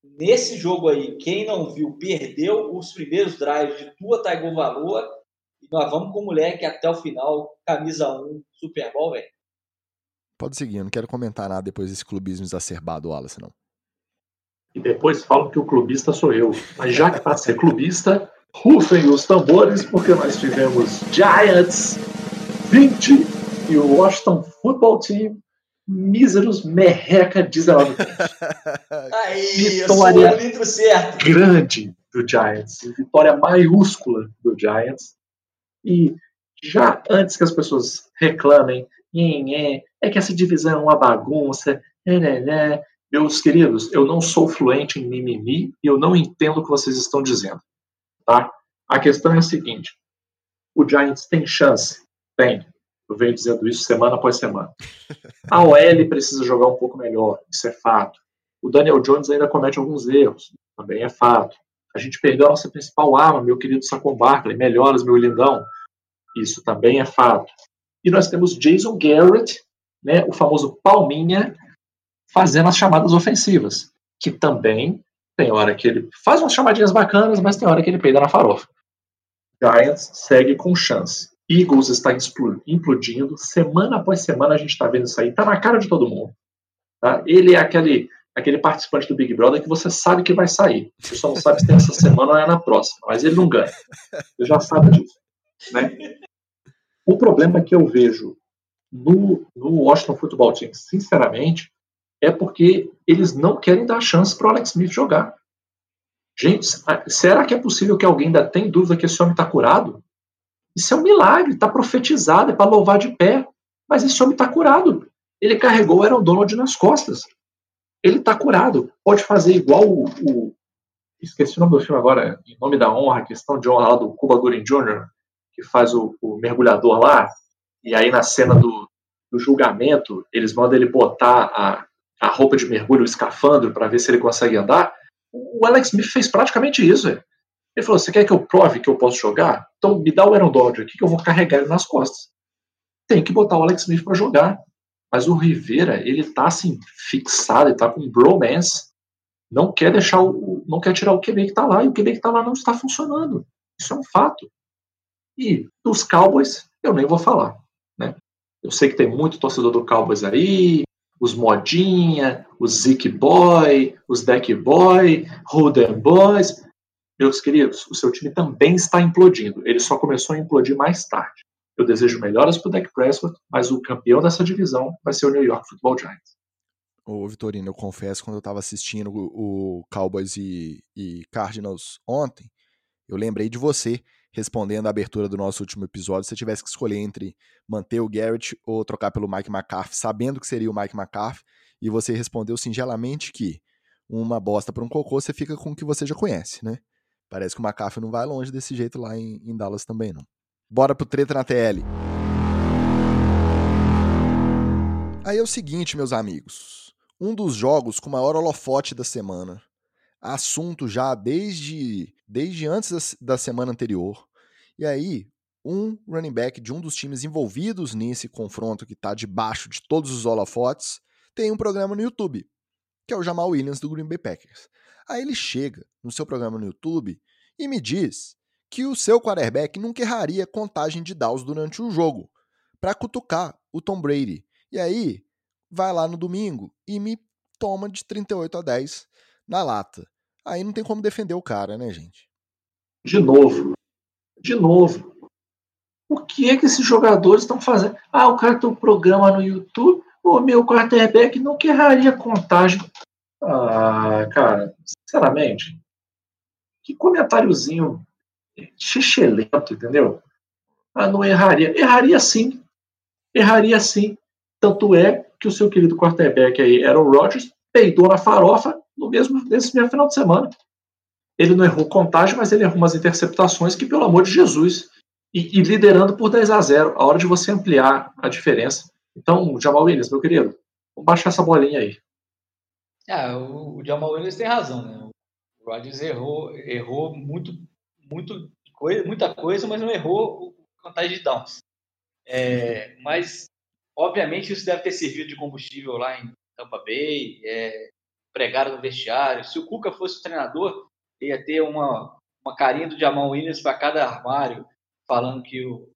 Nesse jogo aí, quem não viu, perdeu os primeiros drives de Tua Tagovailoa e nós vamos com o moleque até o final, camisa 1, Super Bowl, velho. Pode seguir, eu não quero comentar nada depois desse clubismo exacerbado, Wallace, não. E depois falam que o clubista sou eu. Mas já que para ser clubista, rufem os tambores, porque nós tivemos Giants 20 e o Washington Football Team míseros merreca 19 Aí, Vitória eu certo. grande do Giants. Vitória maiúscula do Giants. E já antes que as pessoas reclamem, é que essa divisão é uma bagunça, é, né, né. meus queridos, eu não sou fluente em mimimi e eu não entendo o que vocês estão dizendo. Tá? A questão é a seguinte: o Giants tem chance? Tem. Eu venho dizendo isso semana após semana. A OL precisa jogar um pouco melhor, isso é fato. O Daniel Jones ainda comete alguns erros, também é fato. A gente perdeu a nossa principal arma, meu querido Sacon Barkley, melhoras, meu lindão, isso também é fato. E nós temos Jason Garrett, né, o famoso Palminha, fazendo as chamadas ofensivas, que também tem hora que ele faz umas chamadinhas bacanas, mas tem hora que ele peida na farofa. Giants segue com chance. Eagles está implodindo. Semana após semana a gente está vendo isso aí. Está na cara de todo mundo. Tá? Ele é aquele, aquele participante do Big Brother que você sabe que vai sair. Você só não sabe se tem essa semana ou é na próxima. Mas ele não ganha. Você já sabe disso. Né? O problema que eu vejo no, no Washington Football Team, sinceramente, é porque eles não querem dar chance para o Alex Smith jogar. Gente, será que é possível que alguém ainda tenha dúvida que esse homem está curado? Isso é um milagre, está profetizado, é para louvar de pé. Mas esse homem está curado. Ele carregou o Aaron Donald nas costas. Ele está curado. Pode fazer igual o, o, Esqueci o nome do filme agora, em nome da honra, questão de honra lá do Cuba Gooding Jr., que faz o, o mergulhador lá. E aí, na cena do, do julgamento, eles mandam ele botar a, a roupa de mergulho, o escafandro, para ver se ele consegue andar. O Alex Smith fez praticamente isso. Véio. Ele falou: Você quer que eu prove que eu posso jogar? Então me dá o Aaron aqui que eu vou carregar ele nas costas. Tem que botar o Alex Smith para jogar. Mas o Rivera, ele tá assim, fixado, ele tá com bromance. Não quer deixar o. não quer tirar o QB que tá lá, e o QB que tá lá não está funcionando. Isso é um fato. E dos Cowboys, eu nem vou falar. Né? Eu sei que tem muito torcedor do Cowboys aí, os modinha, os Zeke Boy, os Deck Boy, Holden Boys. Meus queridos, o seu time também está implodindo. Ele só começou a implodir mais tarde. Eu desejo melhoras para o Dak Prescott, mas o campeão dessa divisão vai ser o New York Football Giants. Ô, Vitorino, eu confesso, quando eu estava assistindo o, Cowboys e, e Cardinals ontem, eu lembrei de você respondendo a abertura do nosso último episódio, se você tivesse que escolher entre manter o Garrett ou trocar pelo Mike McCarthy, sabendo que seria o Mike McCarthy, e você respondeu singelamente que uma bosta para um cocô, você fica com o que você já conhece, né? Parece que o McCarthy não vai longe desse jeito lá em, em Dallas também, não. Bora pro treta na TL. Aí é o seguinte, meus amigos. Um dos jogos com maior holofote da semana. Assunto já desde desde antes da, semana anterior. E aí, um running back de um dos times envolvidos nesse confronto que está debaixo de todos os holofotes tem um programa no YouTube, que é o Jamal Williams do Green Bay Packers. Aí ele chega no seu programa no YouTube e me diz que o seu quarterback nunca erraria contagem de downs durante o jogo para cutucar o Tom Brady. E aí vai lá no domingo e me toma de 38 a 10 na lata. Aí não tem como defender o cara, né, gente? De novo. De novo. O que é que esses jogadores estão fazendo? Ah, o cara tem um programa no YouTube. O meu quarterback não erraria contagem. Ah, cara, sinceramente, que comentáriozinho xixelento, entendeu? Ah, não erraria. Erraria sim. Erraria sim. Tanto é que o seu querido quarterback aí, Aaron Rodgers, peidou na farofa no mesmo, nesse mesmo final de semana. Ele não errou contagem, mas ele errou umas interceptações que, pelo amor de Jesus, e, e liderando por 10 a 0 a hora de você ampliar a diferença. Então, Jamal Williams, meu querido, vamos baixar essa bolinha aí. Ah, o, o Jamal Williams tem razão, né? O Rodgers errou, errou muito, muito coisa, muita coisa, mas não errou contagem de downs. É, mas, obviamente, isso deve ter servido de combustível lá em Tampa Bay, é, pregaram no vestiário. Se o Cuca fosse o treinador, ia ter uma, uma carinha do Jamal Williams para cada armário, falando que o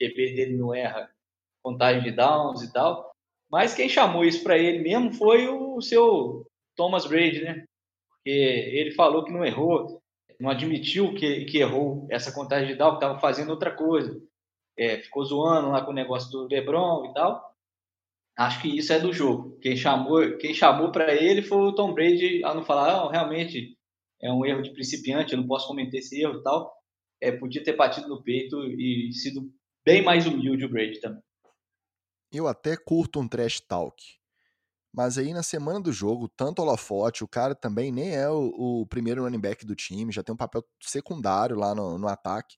QB dele não erra contagem de downs e tal. Mas quem chamou isso para ele mesmo foi o seu Thomas Brady, né? Porque ele falou que não errou, não admitiu que, que errou essa contagem de down, que estava fazendo outra coisa. É, ficou zoando lá com o negócio do LeBron e tal. Acho que isso é do jogo. Quem chamou, quem chamou para ele foi o Tom Brady a não falar, ah, realmente é um erro de principiante, eu não posso comentar esse erro e tal. É, podia ter batido no peito e sido bem mais humilde o Brady também. Eu até curto um trash talk. Mas aí na semana do jogo, tanto o holofote, o cara também nem é o, o, primeiro running back do time, já tem um papel secundário lá no, no ataque.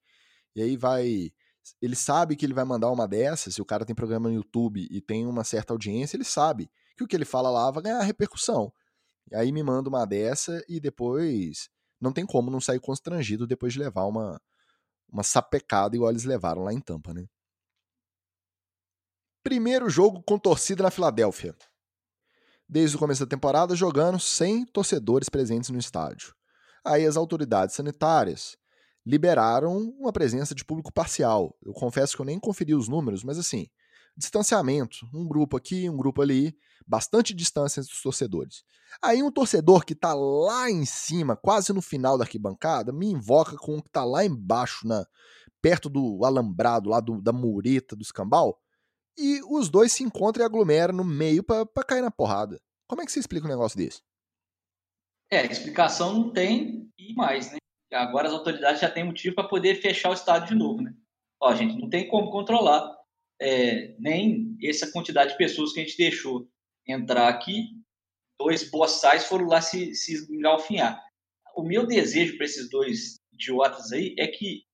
E aí vai ele sabe que ele vai mandar uma dessas, se o cara tem programa no YouTube e tem uma certa audiência, ele sabe que o que ele fala lá vai ganhar repercussão. E aí me manda uma dessa e depois não tem como não sair constrangido depois de levar uma, uma sapecada igual eles levaram lá em Tampa, né? Primeiro jogo com torcida na Filadélfia. Desde o começo da temporada, jogando sem torcedores presentes no estádio. Aí as autoridades sanitárias liberaram uma presença de público parcial. Eu confesso que eu nem conferi os números, mas assim, distanciamento, um grupo aqui, um grupo ali, bastante distância entre os torcedores. Aí um torcedor que tá lá em cima, quase no final da arquibancada, me invoca com um que tá lá embaixo, na perto do alambrado, lá do, da mureta do escambau, e os dois se encontram e aglomeram no meio para cair na porrada. Como é que você explica um negócio desse? É, explicação não tem e mais, né? agora as autoridades já têm motivo para poder fechar o estádio de novo, né? Ó, gente, não tem como controlar é, nem essa quantidade de pessoas que a gente deixou entrar aqui. Dois boçais foram lá se, se engalfinhar. O meu desejo para esses dois idiotas aí é que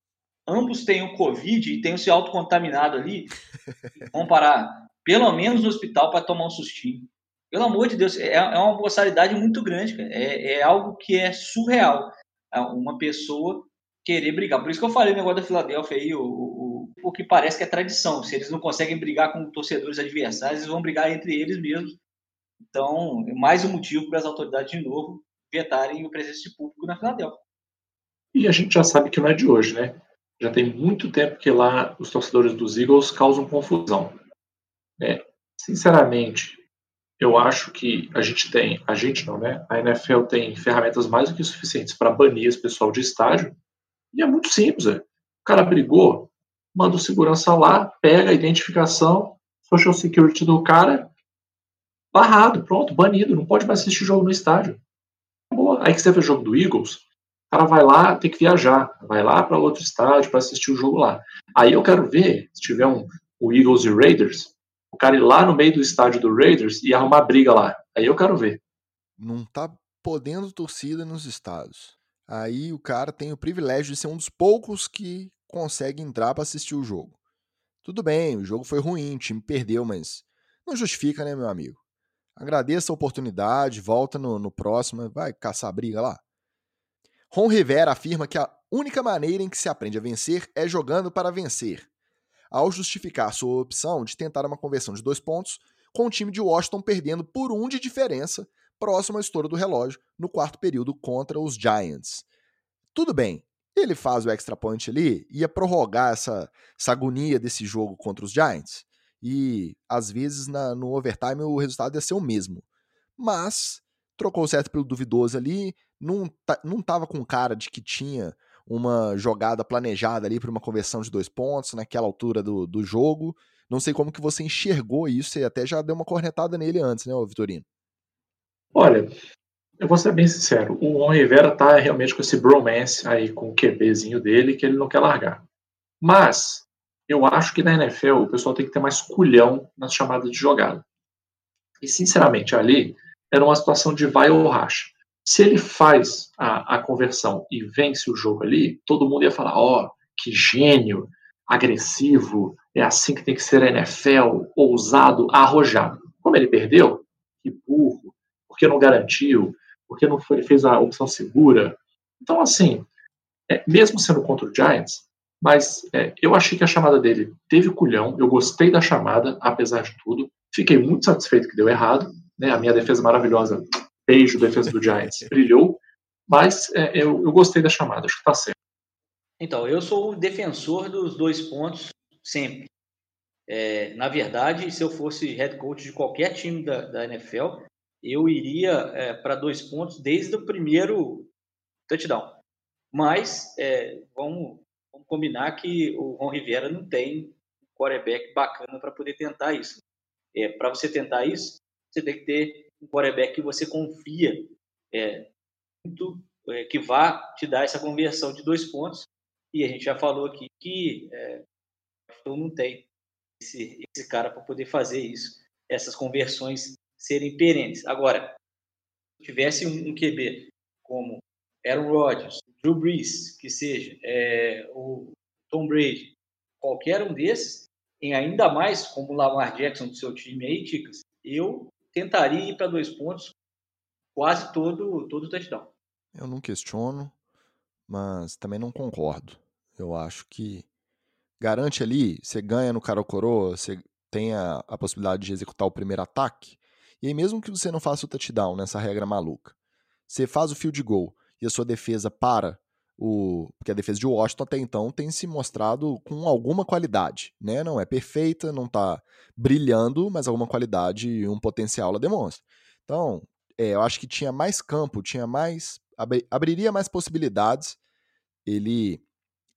ambos tenham Covid e tenham se autocontaminado ali, vão parar pelo menos no hospital para tomar um sustinho. Pelo amor de Deus, é, é uma boçalidade muito grande, cara. É, é algo que é surreal uma pessoa querer brigar. Por isso que eu falei o negócio da Filadélfia aí, o, o, o que parece que é tradição. Se eles não conseguem brigar com torcedores adversários, eles vão brigar entre eles mesmos. Então, é mais um motivo para as autoridades, de novo, vetarem o presença de público na Filadélfia. E a gente já sabe que não é de hoje, né? Já tem muito tempo que lá os torcedores dos Eagles causam confusão. É, sinceramente, eu acho que a gente tem, a gente não, né? A NFL tem ferramentas mais do que suficientes para banir esse pessoal de estádio. E é muito simples, é. O cara brigou, manda o segurança lá, pega a identificação, social security do cara, barrado, pronto, banido, não pode mais assistir jogo no estádio. Boa. Aí que você vê o jogo do Eagles, o cara vai lá, tem que viajar, vai lá para outro estádio para assistir o jogo lá. Aí eu quero ver, se tiver um o Eagles e Raiders, o cara ir lá no meio do estádio do Raiders e arrumar briga lá. Aí eu quero ver. Não tá podendo torcida nos estados. Aí o cara tem o privilégio de ser um dos poucos que consegue entrar para assistir o jogo. Tudo bem, o jogo foi ruim, o time perdeu, mas não justifica, né, meu amigo? Agradeça a oportunidade, volta no, no próximo, vai caçar briga lá. Ron Rivera afirma que a única maneira em que se aprende a vencer é jogando para vencer ao justificar sua opção de tentar uma conversão de dois pontos, com o time de Washington perdendo por um de diferença próximo ao estouro do relógio no quarto período contra os Giants. Tudo bem, ele faz o extra point ali, ia prorrogar essa, essa agonia desse jogo contra os Giants, e às vezes na, no overtime o resultado ia ser o mesmo. Mas trocou o certo pelo duvidoso ali, não, não tava com cara de que tinha uma jogada planejada ali para uma conversão de dois pontos naquela altura do, do jogo. Não sei como que você enxergou isso, você até já deu uma cornetada nele antes, né, Vitorino? Olha, eu vou ser bem sincero, o Ron Rivera tá realmente com esse bromance aí com o QBzinho dele que ele não quer largar. Mas eu acho que na NFL o pessoal tem que ter mais culhão nas chamadas de jogada. E sinceramente, ali era uma situação de vai ou racha. Se ele faz a, a conversão e vence o jogo ali, todo mundo ia falar: ó, oh, que gênio, agressivo, é assim que tem que ser a NFL, ousado, arrojado. Como ele perdeu, que burro, porque não garantiu, porque não foi, fez a opção segura. Então, assim, é, mesmo sendo contra o Giants, mas é, eu achei que a chamada dele teve culhão, eu gostei da chamada, apesar de tudo. Fiquei muito satisfeito que deu errado. Né? A minha defesa maravilhosa beijo defesa do Giants, brilhou, mas é, eu, eu gostei da chamada, acho que tá certo. Então, eu sou o defensor dos dois pontos sempre. É, na verdade, se eu fosse head coach de qualquer time da, da NFL, eu iria é, para dois pontos desde o primeiro touchdown. Mas é, vamos, vamos, combinar que o Ron Rivera não tem um quarterback bacana para poder tentar isso. É, para você tentar isso, você tem que ter um quarterback que você confia é, muito, é, que vá te dar essa conversão de dois pontos. E a gente já falou aqui que é, não tem esse, esse cara para poder fazer isso, essas conversões serem perenes. Agora, se tivesse um, um QB como Aaron Rodgers, Drew Brees, que seja, é, o Tom Brady, qualquer um desses, em ainda mais como o Lamar Jackson do seu time aí, Ticas, eu tentaria ir para dois pontos quase todo todo touchdown. Eu não questiono, mas também não concordo. Eu acho que garante ali, você ganha no cara ou coroa, você tem a, a possibilidade de executar o primeiro ataque, e aí, mesmo que você não faça o touchdown nessa regra maluca, você faz o field goal e a sua defesa para o. Porque a defesa de Washington até então tem se mostrado com alguma qualidade, né? Não é perfeita, não está brilhando, mas alguma qualidade e um potencial ela demonstra. Então, é, eu acho que tinha mais campo, tinha mais. abriria mais possibilidades ele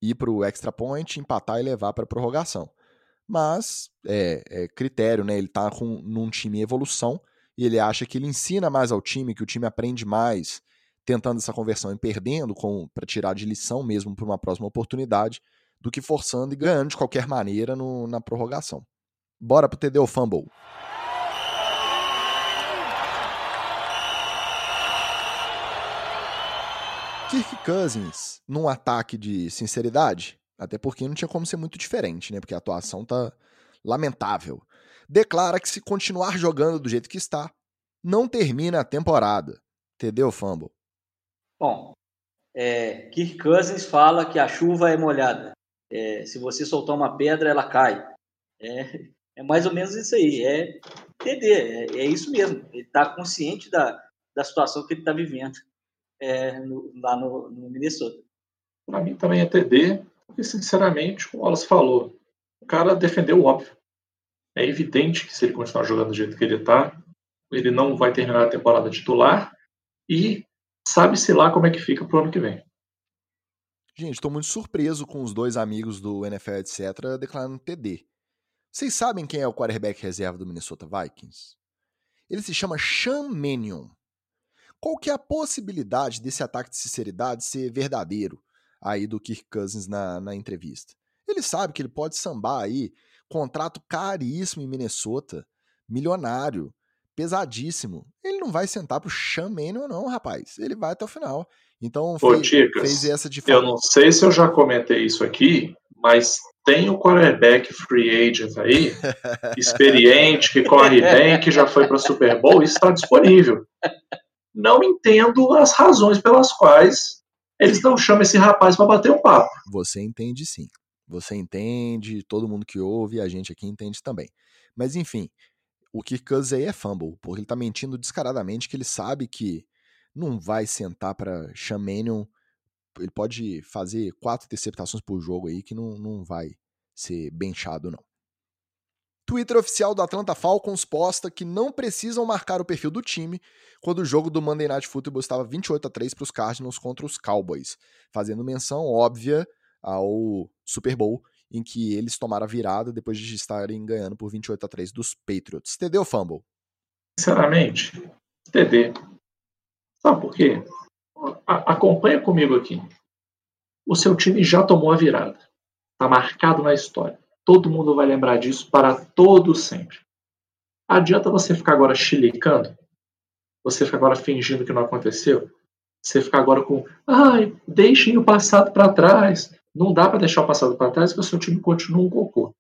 ir para o extra point, empatar e levar para a prorrogação. Mas é, é, critério, né? Ele está com, num time em evolução e ele acha que ele ensina mais ao time, que o time aprende mais tentando essa conversão e perdendo para tirar de lição mesmo para uma próxima oportunidade, do que forçando e ganhando de qualquer maneira no, na prorrogação. Bora pro TD Fumble. Kirk Cousins num ataque de sinceridade, até porque não tinha como ser muito diferente, né? Porque a atuação tá lamentável declara que se continuar jogando do jeito que está, não termina a temporada. Entendeu, Fumble? Bom, é, Kirk Cousins fala que a chuva é molhada. É, se você soltar uma pedra, ela cai. É, é mais ou menos isso aí. É TD, é, é isso mesmo. Ele está consciente da, da situação que ele está vivendo é, no, lá no, no Minnesota. Para mim também é TD, porque sinceramente, como o Wallace falou, o cara defendeu o óbvio. É evidente que se ele continuar jogando do jeito que ele está, ele não vai terminar a temporada titular e sabe-se lá como é que fica pro ano que vem. Gente, estou muito surpreso com os dois amigos do NFL, etc., declarando TD. Vocês sabem quem é o quarterback reserva do Minnesota Vikings? Ele se chama Sean Mannion. Qual que é a possibilidade desse ataque de sinceridade ser verdadeiro aí do Kirk Cousins na, na entrevista? Ele sabe que ele pode sambar aí contrato caríssimo em Minnesota, milionário, pesadíssimo. Ele não vai sentar pro Sean Mannion, não, rapaz. Ele vai até o final. Então Ô, fez, Ticas, fez essa de Eu não sei se eu já comentei isso aqui, mas tem o um quarterback free agent aí, experiente, que corre bem, que já foi para Super Bowl, isso está disponível. Não entendo as razões pelas quais eles não chamam esse rapaz para bater um papo. Você entende sim. Você entende, todo mundo que ouve, a gente aqui entende também. Mas enfim, o Kirk Cousins aí é fumble, porque ele tá mentindo descaradamente que ele sabe que não vai sentar para Shamanion. Ele pode fazer quatro interceptações por jogo aí que não, não vai ser benchado, não. Twitter oficial do Atlanta Falcons posta que não precisam marcar o perfil do time quando o jogo do Monday Night Football estava 28 a 3 para os Cardinals contra os Cowboys, fazendo menção óbvia ao Super Bowl, em que eles tomaram a virada depois de estarem ganhando por 28 a 3 dos Patriots. TD ou Fumble? Sinceramente, TD. Sabe por quê? A acompanha comigo aqui. O seu time já tomou a virada. Está marcado na história. Todo mundo vai lembrar disso para todo sempre. Adianta você ficar agora chilicando? Você ficar agora fingindo que não aconteceu? Você ficar agora com, ai, deixem o passado para trás. Não dá para deixar o passado para trás, porque o seu time continua um cocô.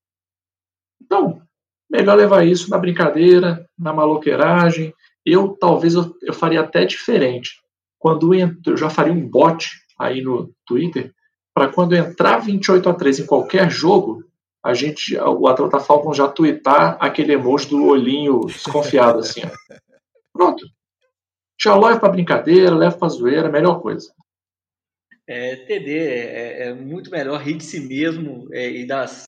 Então, melhor levar isso na brincadeira, na maloqueiragem. Eu talvez eu, eu faria até diferente. Quando eu já faria um bot aí no Twitter, para quando entrar 28 a 3 em qualquer jogo, a gente, o Atlanta Falcons já twittar aquele emoji do olhinho desconfiado assim. Ó. Pronto. Já leva para brincadeira, leva para zoeira, melhor coisa é, TD é, é, muito melhor rir de si mesmo é, e das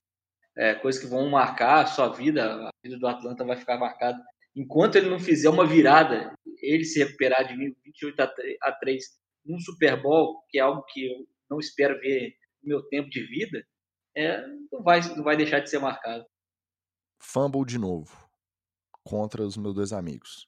é, coisas que vão marcar a sua vida, a vida do Atlanta vai ficar marcada enquanto ele não fizer uma virada, ele se recuperar de 28 a 3 num Super Bowl, que é algo que eu não espero ver no meu tempo de vida, é, não, vai, não vai deixar de ser marcado. Fumble de novo contra os meus dois amigos.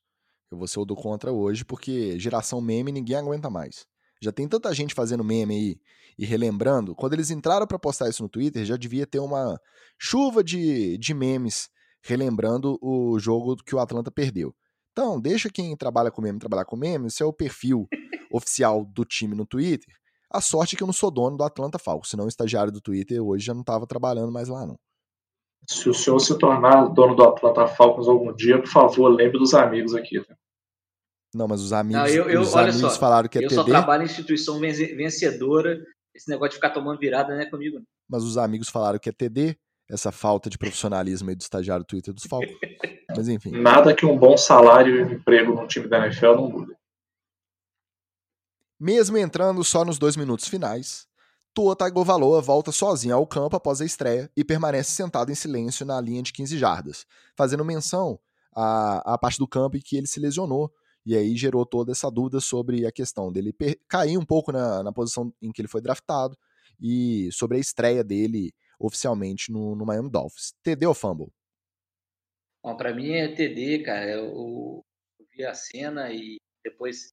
Eu vou ser o do contra hoje porque geração meme ninguém aguenta mais. Já tem tanta gente fazendo meme aí e relembrando. Quando eles entraram para postar isso no Twitter, já devia ter uma chuva de, de memes relembrando o jogo que o Atlanta perdeu. Então, deixa quem trabalha com meme trabalhar com meme, esse é o perfil oficial do time no Twitter. A sorte é que eu não sou dono do Atlanta Falcons, senão o estagiário do Twitter hoje já não estava trabalhando mais lá, não. Se o senhor se tornar dono do Atlanta Falcons algum dia, por favor, lembre dos amigos aqui. Tá? Não, mas os amigos, não, eu, eu, os amigos só, falaram que é eu TD. Eu só trabalho em instituição vencedora. Esse negócio de ficar tomando virada não é comigo. Mas os amigos falaram que é TD, essa falta de profissionalismo aí do estagiário do Twitter dos Falcons. Mas enfim. Nada que um bom salário e emprego no time da NFL não mude. Mesmo entrando só nos dois minutos finais, Tua Tagovailoa volta sozinho ao campo após a estreia e permanece sentado em silêncio na linha de 15 jardas, fazendo menção à, à parte do campo em que ele se lesionou, e aí gerou toda essa dúvida sobre a questão dele cair um pouco na, na posição em que ele foi draftado e sobre a estreia dele oficialmente no, no Miami Dolphins. TD ou fumble? Bom, para mim é TD, cara. Eu, eu vi a cena e depois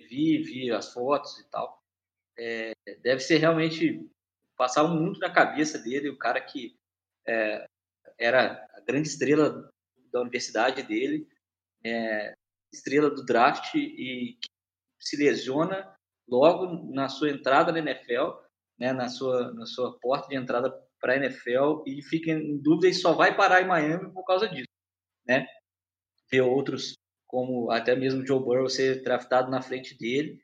vi, vi as fotos e tal. É, deve ser realmente passar mundo na cabeça dele, o cara que é, era a grande estrela da universidade dele, é, estrela do draft e se lesiona logo na sua entrada na NFL, né, na sua na sua porta de entrada para a NFL e fica em dúvida e só vai parar em Miami por causa disso, né? Ver outros como até mesmo Joe Burrow ser draftado na frente dele.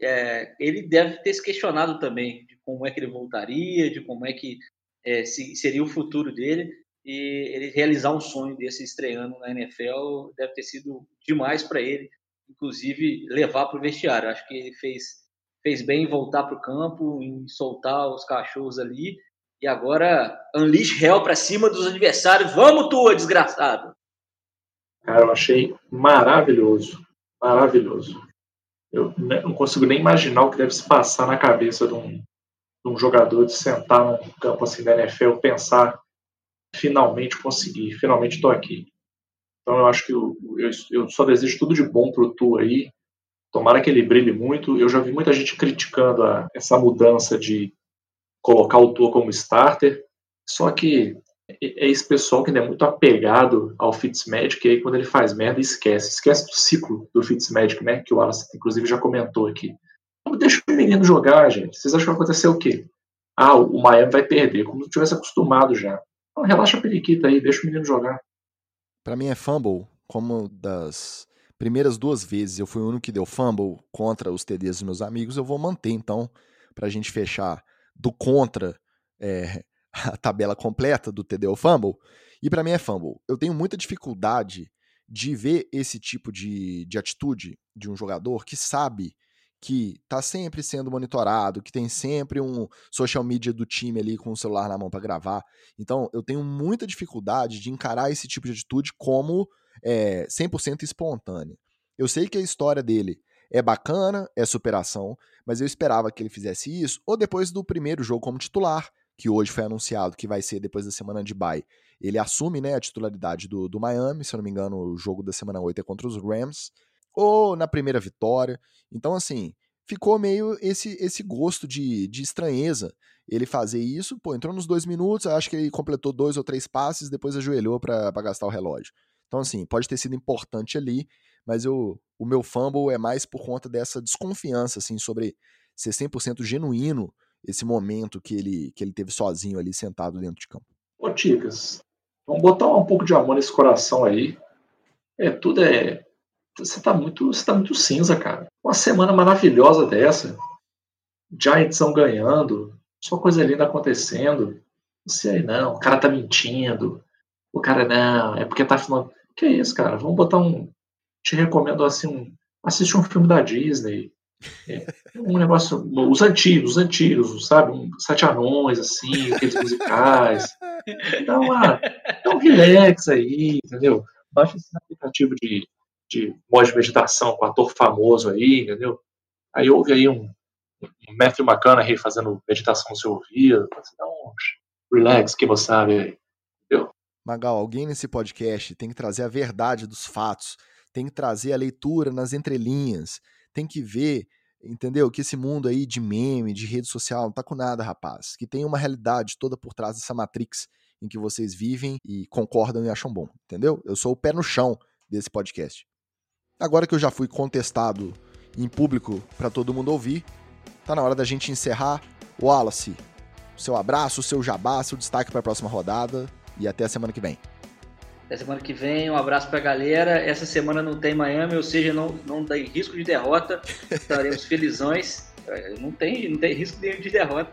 É, ele deve ter se questionado também de como é que ele voltaria, de como é que é, se, seria o futuro dele. E ele realizar um sonho desse estreando na NFL deve ter sido demais para ele, inclusive levar para o vestiário. Acho que ele fez, fez bem em voltar para o campo, em soltar os cachorros ali. E agora, unleash hell para cima dos adversários. Vamos, tua, desgraçado! Cara, eu achei maravilhoso. Maravilhoso. Eu não consigo nem imaginar o que deve se passar na cabeça de um, de um jogador de sentar num campo assim da NFL, pensar, finalmente consegui, finalmente estou aqui. Então eu acho que eu, eu, eu, só desejo tudo de bom pro Tu aí. Tomara que ele brilhe muito. Eu já vi muita gente criticando a, essa mudança de colocar o Tu como starter. Só que é esse pessoal que ainda é muito apegado ao Fitzmagic, e aí quando ele faz merda, esquece. Esquece do ciclo do Fitzmagic, né? Que o Wallace, inclusive, já comentou aqui. Então, deixa o menino jogar, gente. Vocês acham que vai acontecer o quê? Ah, o Miami vai perder, como se tivesse acostumado já. Então, relaxa a periquita aí, deixa o menino jogar. Para mim é fumble, como das primeiras duas vezes eu fui o único que deu fumble contra os TDs dos meus amigos, eu vou manter então, pra gente fechar do contra é, a tabela completa do TD ou Fumble, e para mim é Fumble. Eu tenho muita dificuldade de ver esse tipo de, de atitude de um jogador que sabe que tá sempre sendo monitorado, que tem sempre um social media do time ali com o celular na mão para gravar. Então, eu tenho muita dificuldade de encarar esse tipo de atitude como é, 100% espontânea. Eu sei que a história dele é bacana, é superação, mas eu esperava que ele fizesse isso ou depois do primeiro jogo como titular, que hoje foi anunciado que vai ser depois da semana de bye, ele assume né, a titularidade do, do Miami, se eu não me engano, o jogo da semana 8 é contra os Rams, ou na primeira vitória. Então, assim, ficou meio esse, esse gosto de, de estranheza ele fazer isso. Pô, entrou nos dois minutos, acho que ele completou dois ou três passes, depois ajoelhou para gastar o relógio. Então, assim, pode ter sido importante ali, mas eu, o meu fumble é mais por conta dessa desconfiança, assim, sobre ser 100% genuíno esse momento que ele, que ele teve sozinho ali sentado dentro de campo. Ô, Ticas, vamos botar um pouco de amor nesse coração aí. É, tudo é. Você tá muito, você tá muito cinza, cara. Uma semana maravilhosa dessa. Giants estão ganhando, só coisa linda acontecendo. Não sei não, o cara tá mentindo. O cara não, é porque tá falando. Que é isso, cara? Vamos botar um. Te recomendo assim um. Assistir um filme da Disney. É, um negócio, os antigos, os antigos, sabe? Um, sete anões, assim, aqueles musicais. Dá, uma, dá um relax aí, entendeu? baixa esse aplicativo de, de modo de meditação com ator famoso aí, entendeu? Aí ouve aí um, um Matthew McConaughey fazendo meditação no seu ouvido, dá um relax, que você sabe, entendeu? Magal, alguém nesse podcast tem que trazer a verdade dos fatos, tem que trazer a leitura nas entrelinhas, tem que ver, entendeu? Que esse mundo aí de meme, de rede social, não tá com nada, rapaz. Que tem uma realidade toda por trás dessa matrix em que vocês vivem e concordam e acham bom, entendeu? Eu sou o pé no chão desse podcast. Agora que eu já fui contestado em público para todo mundo ouvir, tá na hora da gente encerrar. Wallace, seu abraço, seu jabá, seu destaque para a próxima rodada e até a semana que vem. Até semana que vem, um abraço para a galera. Essa semana não tem Miami, ou seja, não, não tem risco de derrota. Estaremos felizões. É, não tem, não tem risco de, de derrota.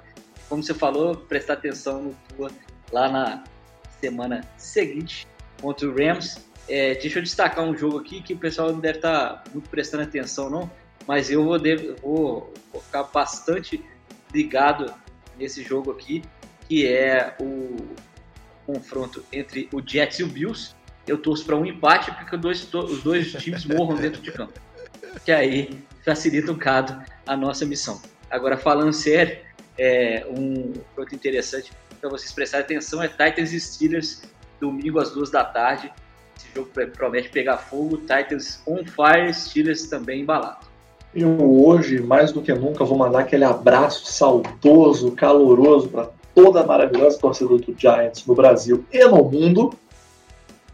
Como você falou, prestar atenção no tua lá na semana seguinte contra o Rams. É, deixa eu destacar um jogo aqui que o pessoal não deve estar muito prestando atenção, não, mas eu vou, devo, vou, vou ficar bastante ligado nesse jogo aqui, que é o confronto entre o Jets e o Bills. Eu torço para um empate porque dois, os dois times morram dentro de campo. Que aí facilita um bocado a nossa missão. Agora, falando sério, é, um ponto interessante para vocês prestarem atenção é Titans e Steelers, domingo às duas da tarde. Esse jogo promete pegar fogo. Titans on fire, Steelers também embalado. Eu hoje, mais do que nunca, vou mandar aquele abraço saudoso, caloroso para toda a maravilhosa torcida do Giants no Brasil e no mundo.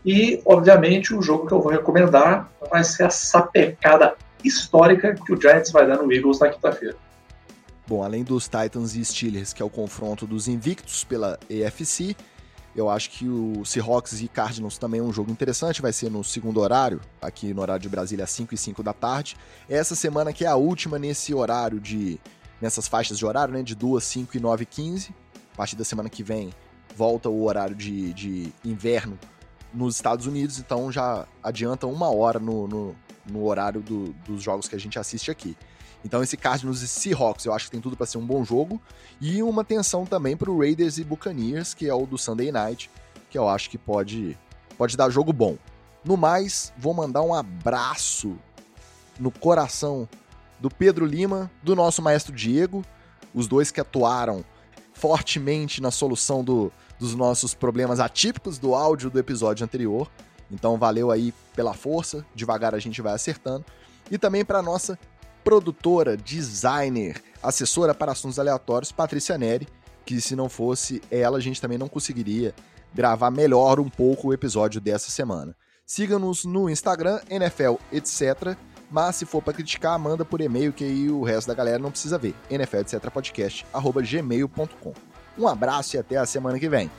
E, obviamente, o jogo que eu vou recomendar vai ser a sapecada histórica que o Giants vai dar no Eagles na quinta-feira. Bom, além dos Titans e Steelers, que é o confronto dos invictos pela AFC, eu acho que o Seahawks e Cardinals também é um jogo interessante, vai ser no segundo horário, aqui no horário de Brasília, 5 e 5 da tarde. Essa semana que é a última nesse horário de. nessas faixas de horário, né? De 2, 5 e 9 e 15. A partir da semana que vem volta o horário de, de inverno nos Estados Unidos, então já adianta uma hora no, no, no horário do, dos jogos que a gente assiste aqui. Então esse Cardinals e Seahawks eu acho que tem tudo para ser um bom jogo e uma atenção também para o Raiders e Buccaneers, que é o do Sunday Night, que eu acho que pode pode dar jogo bom. No mais, vou mandar um abraço no coração do Pedro Lima, do nosso maestro Diego, os dois que atuaram fortemente na solução do, dos nossos problemas atípicos do áudio do episódio anterior. Então valeu aí pela força, devagar a gente vai acertando. E também para nossa produtora, designer, assessora para assuntos aleatórios, Patrícia Neri, que se não fosse ela, a gente também não conseguiria gravar melhor um pouco o episódio dessa semana. Siga-nos no Instagram, NFL, etc. Mas se for para criticar, manda por e-mail que aí o resto da galera não precisa ver. NFL, etc. podcast, arroba gmail.com. Um abraço e até a semana que vem.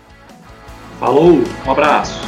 Falou, um abraço.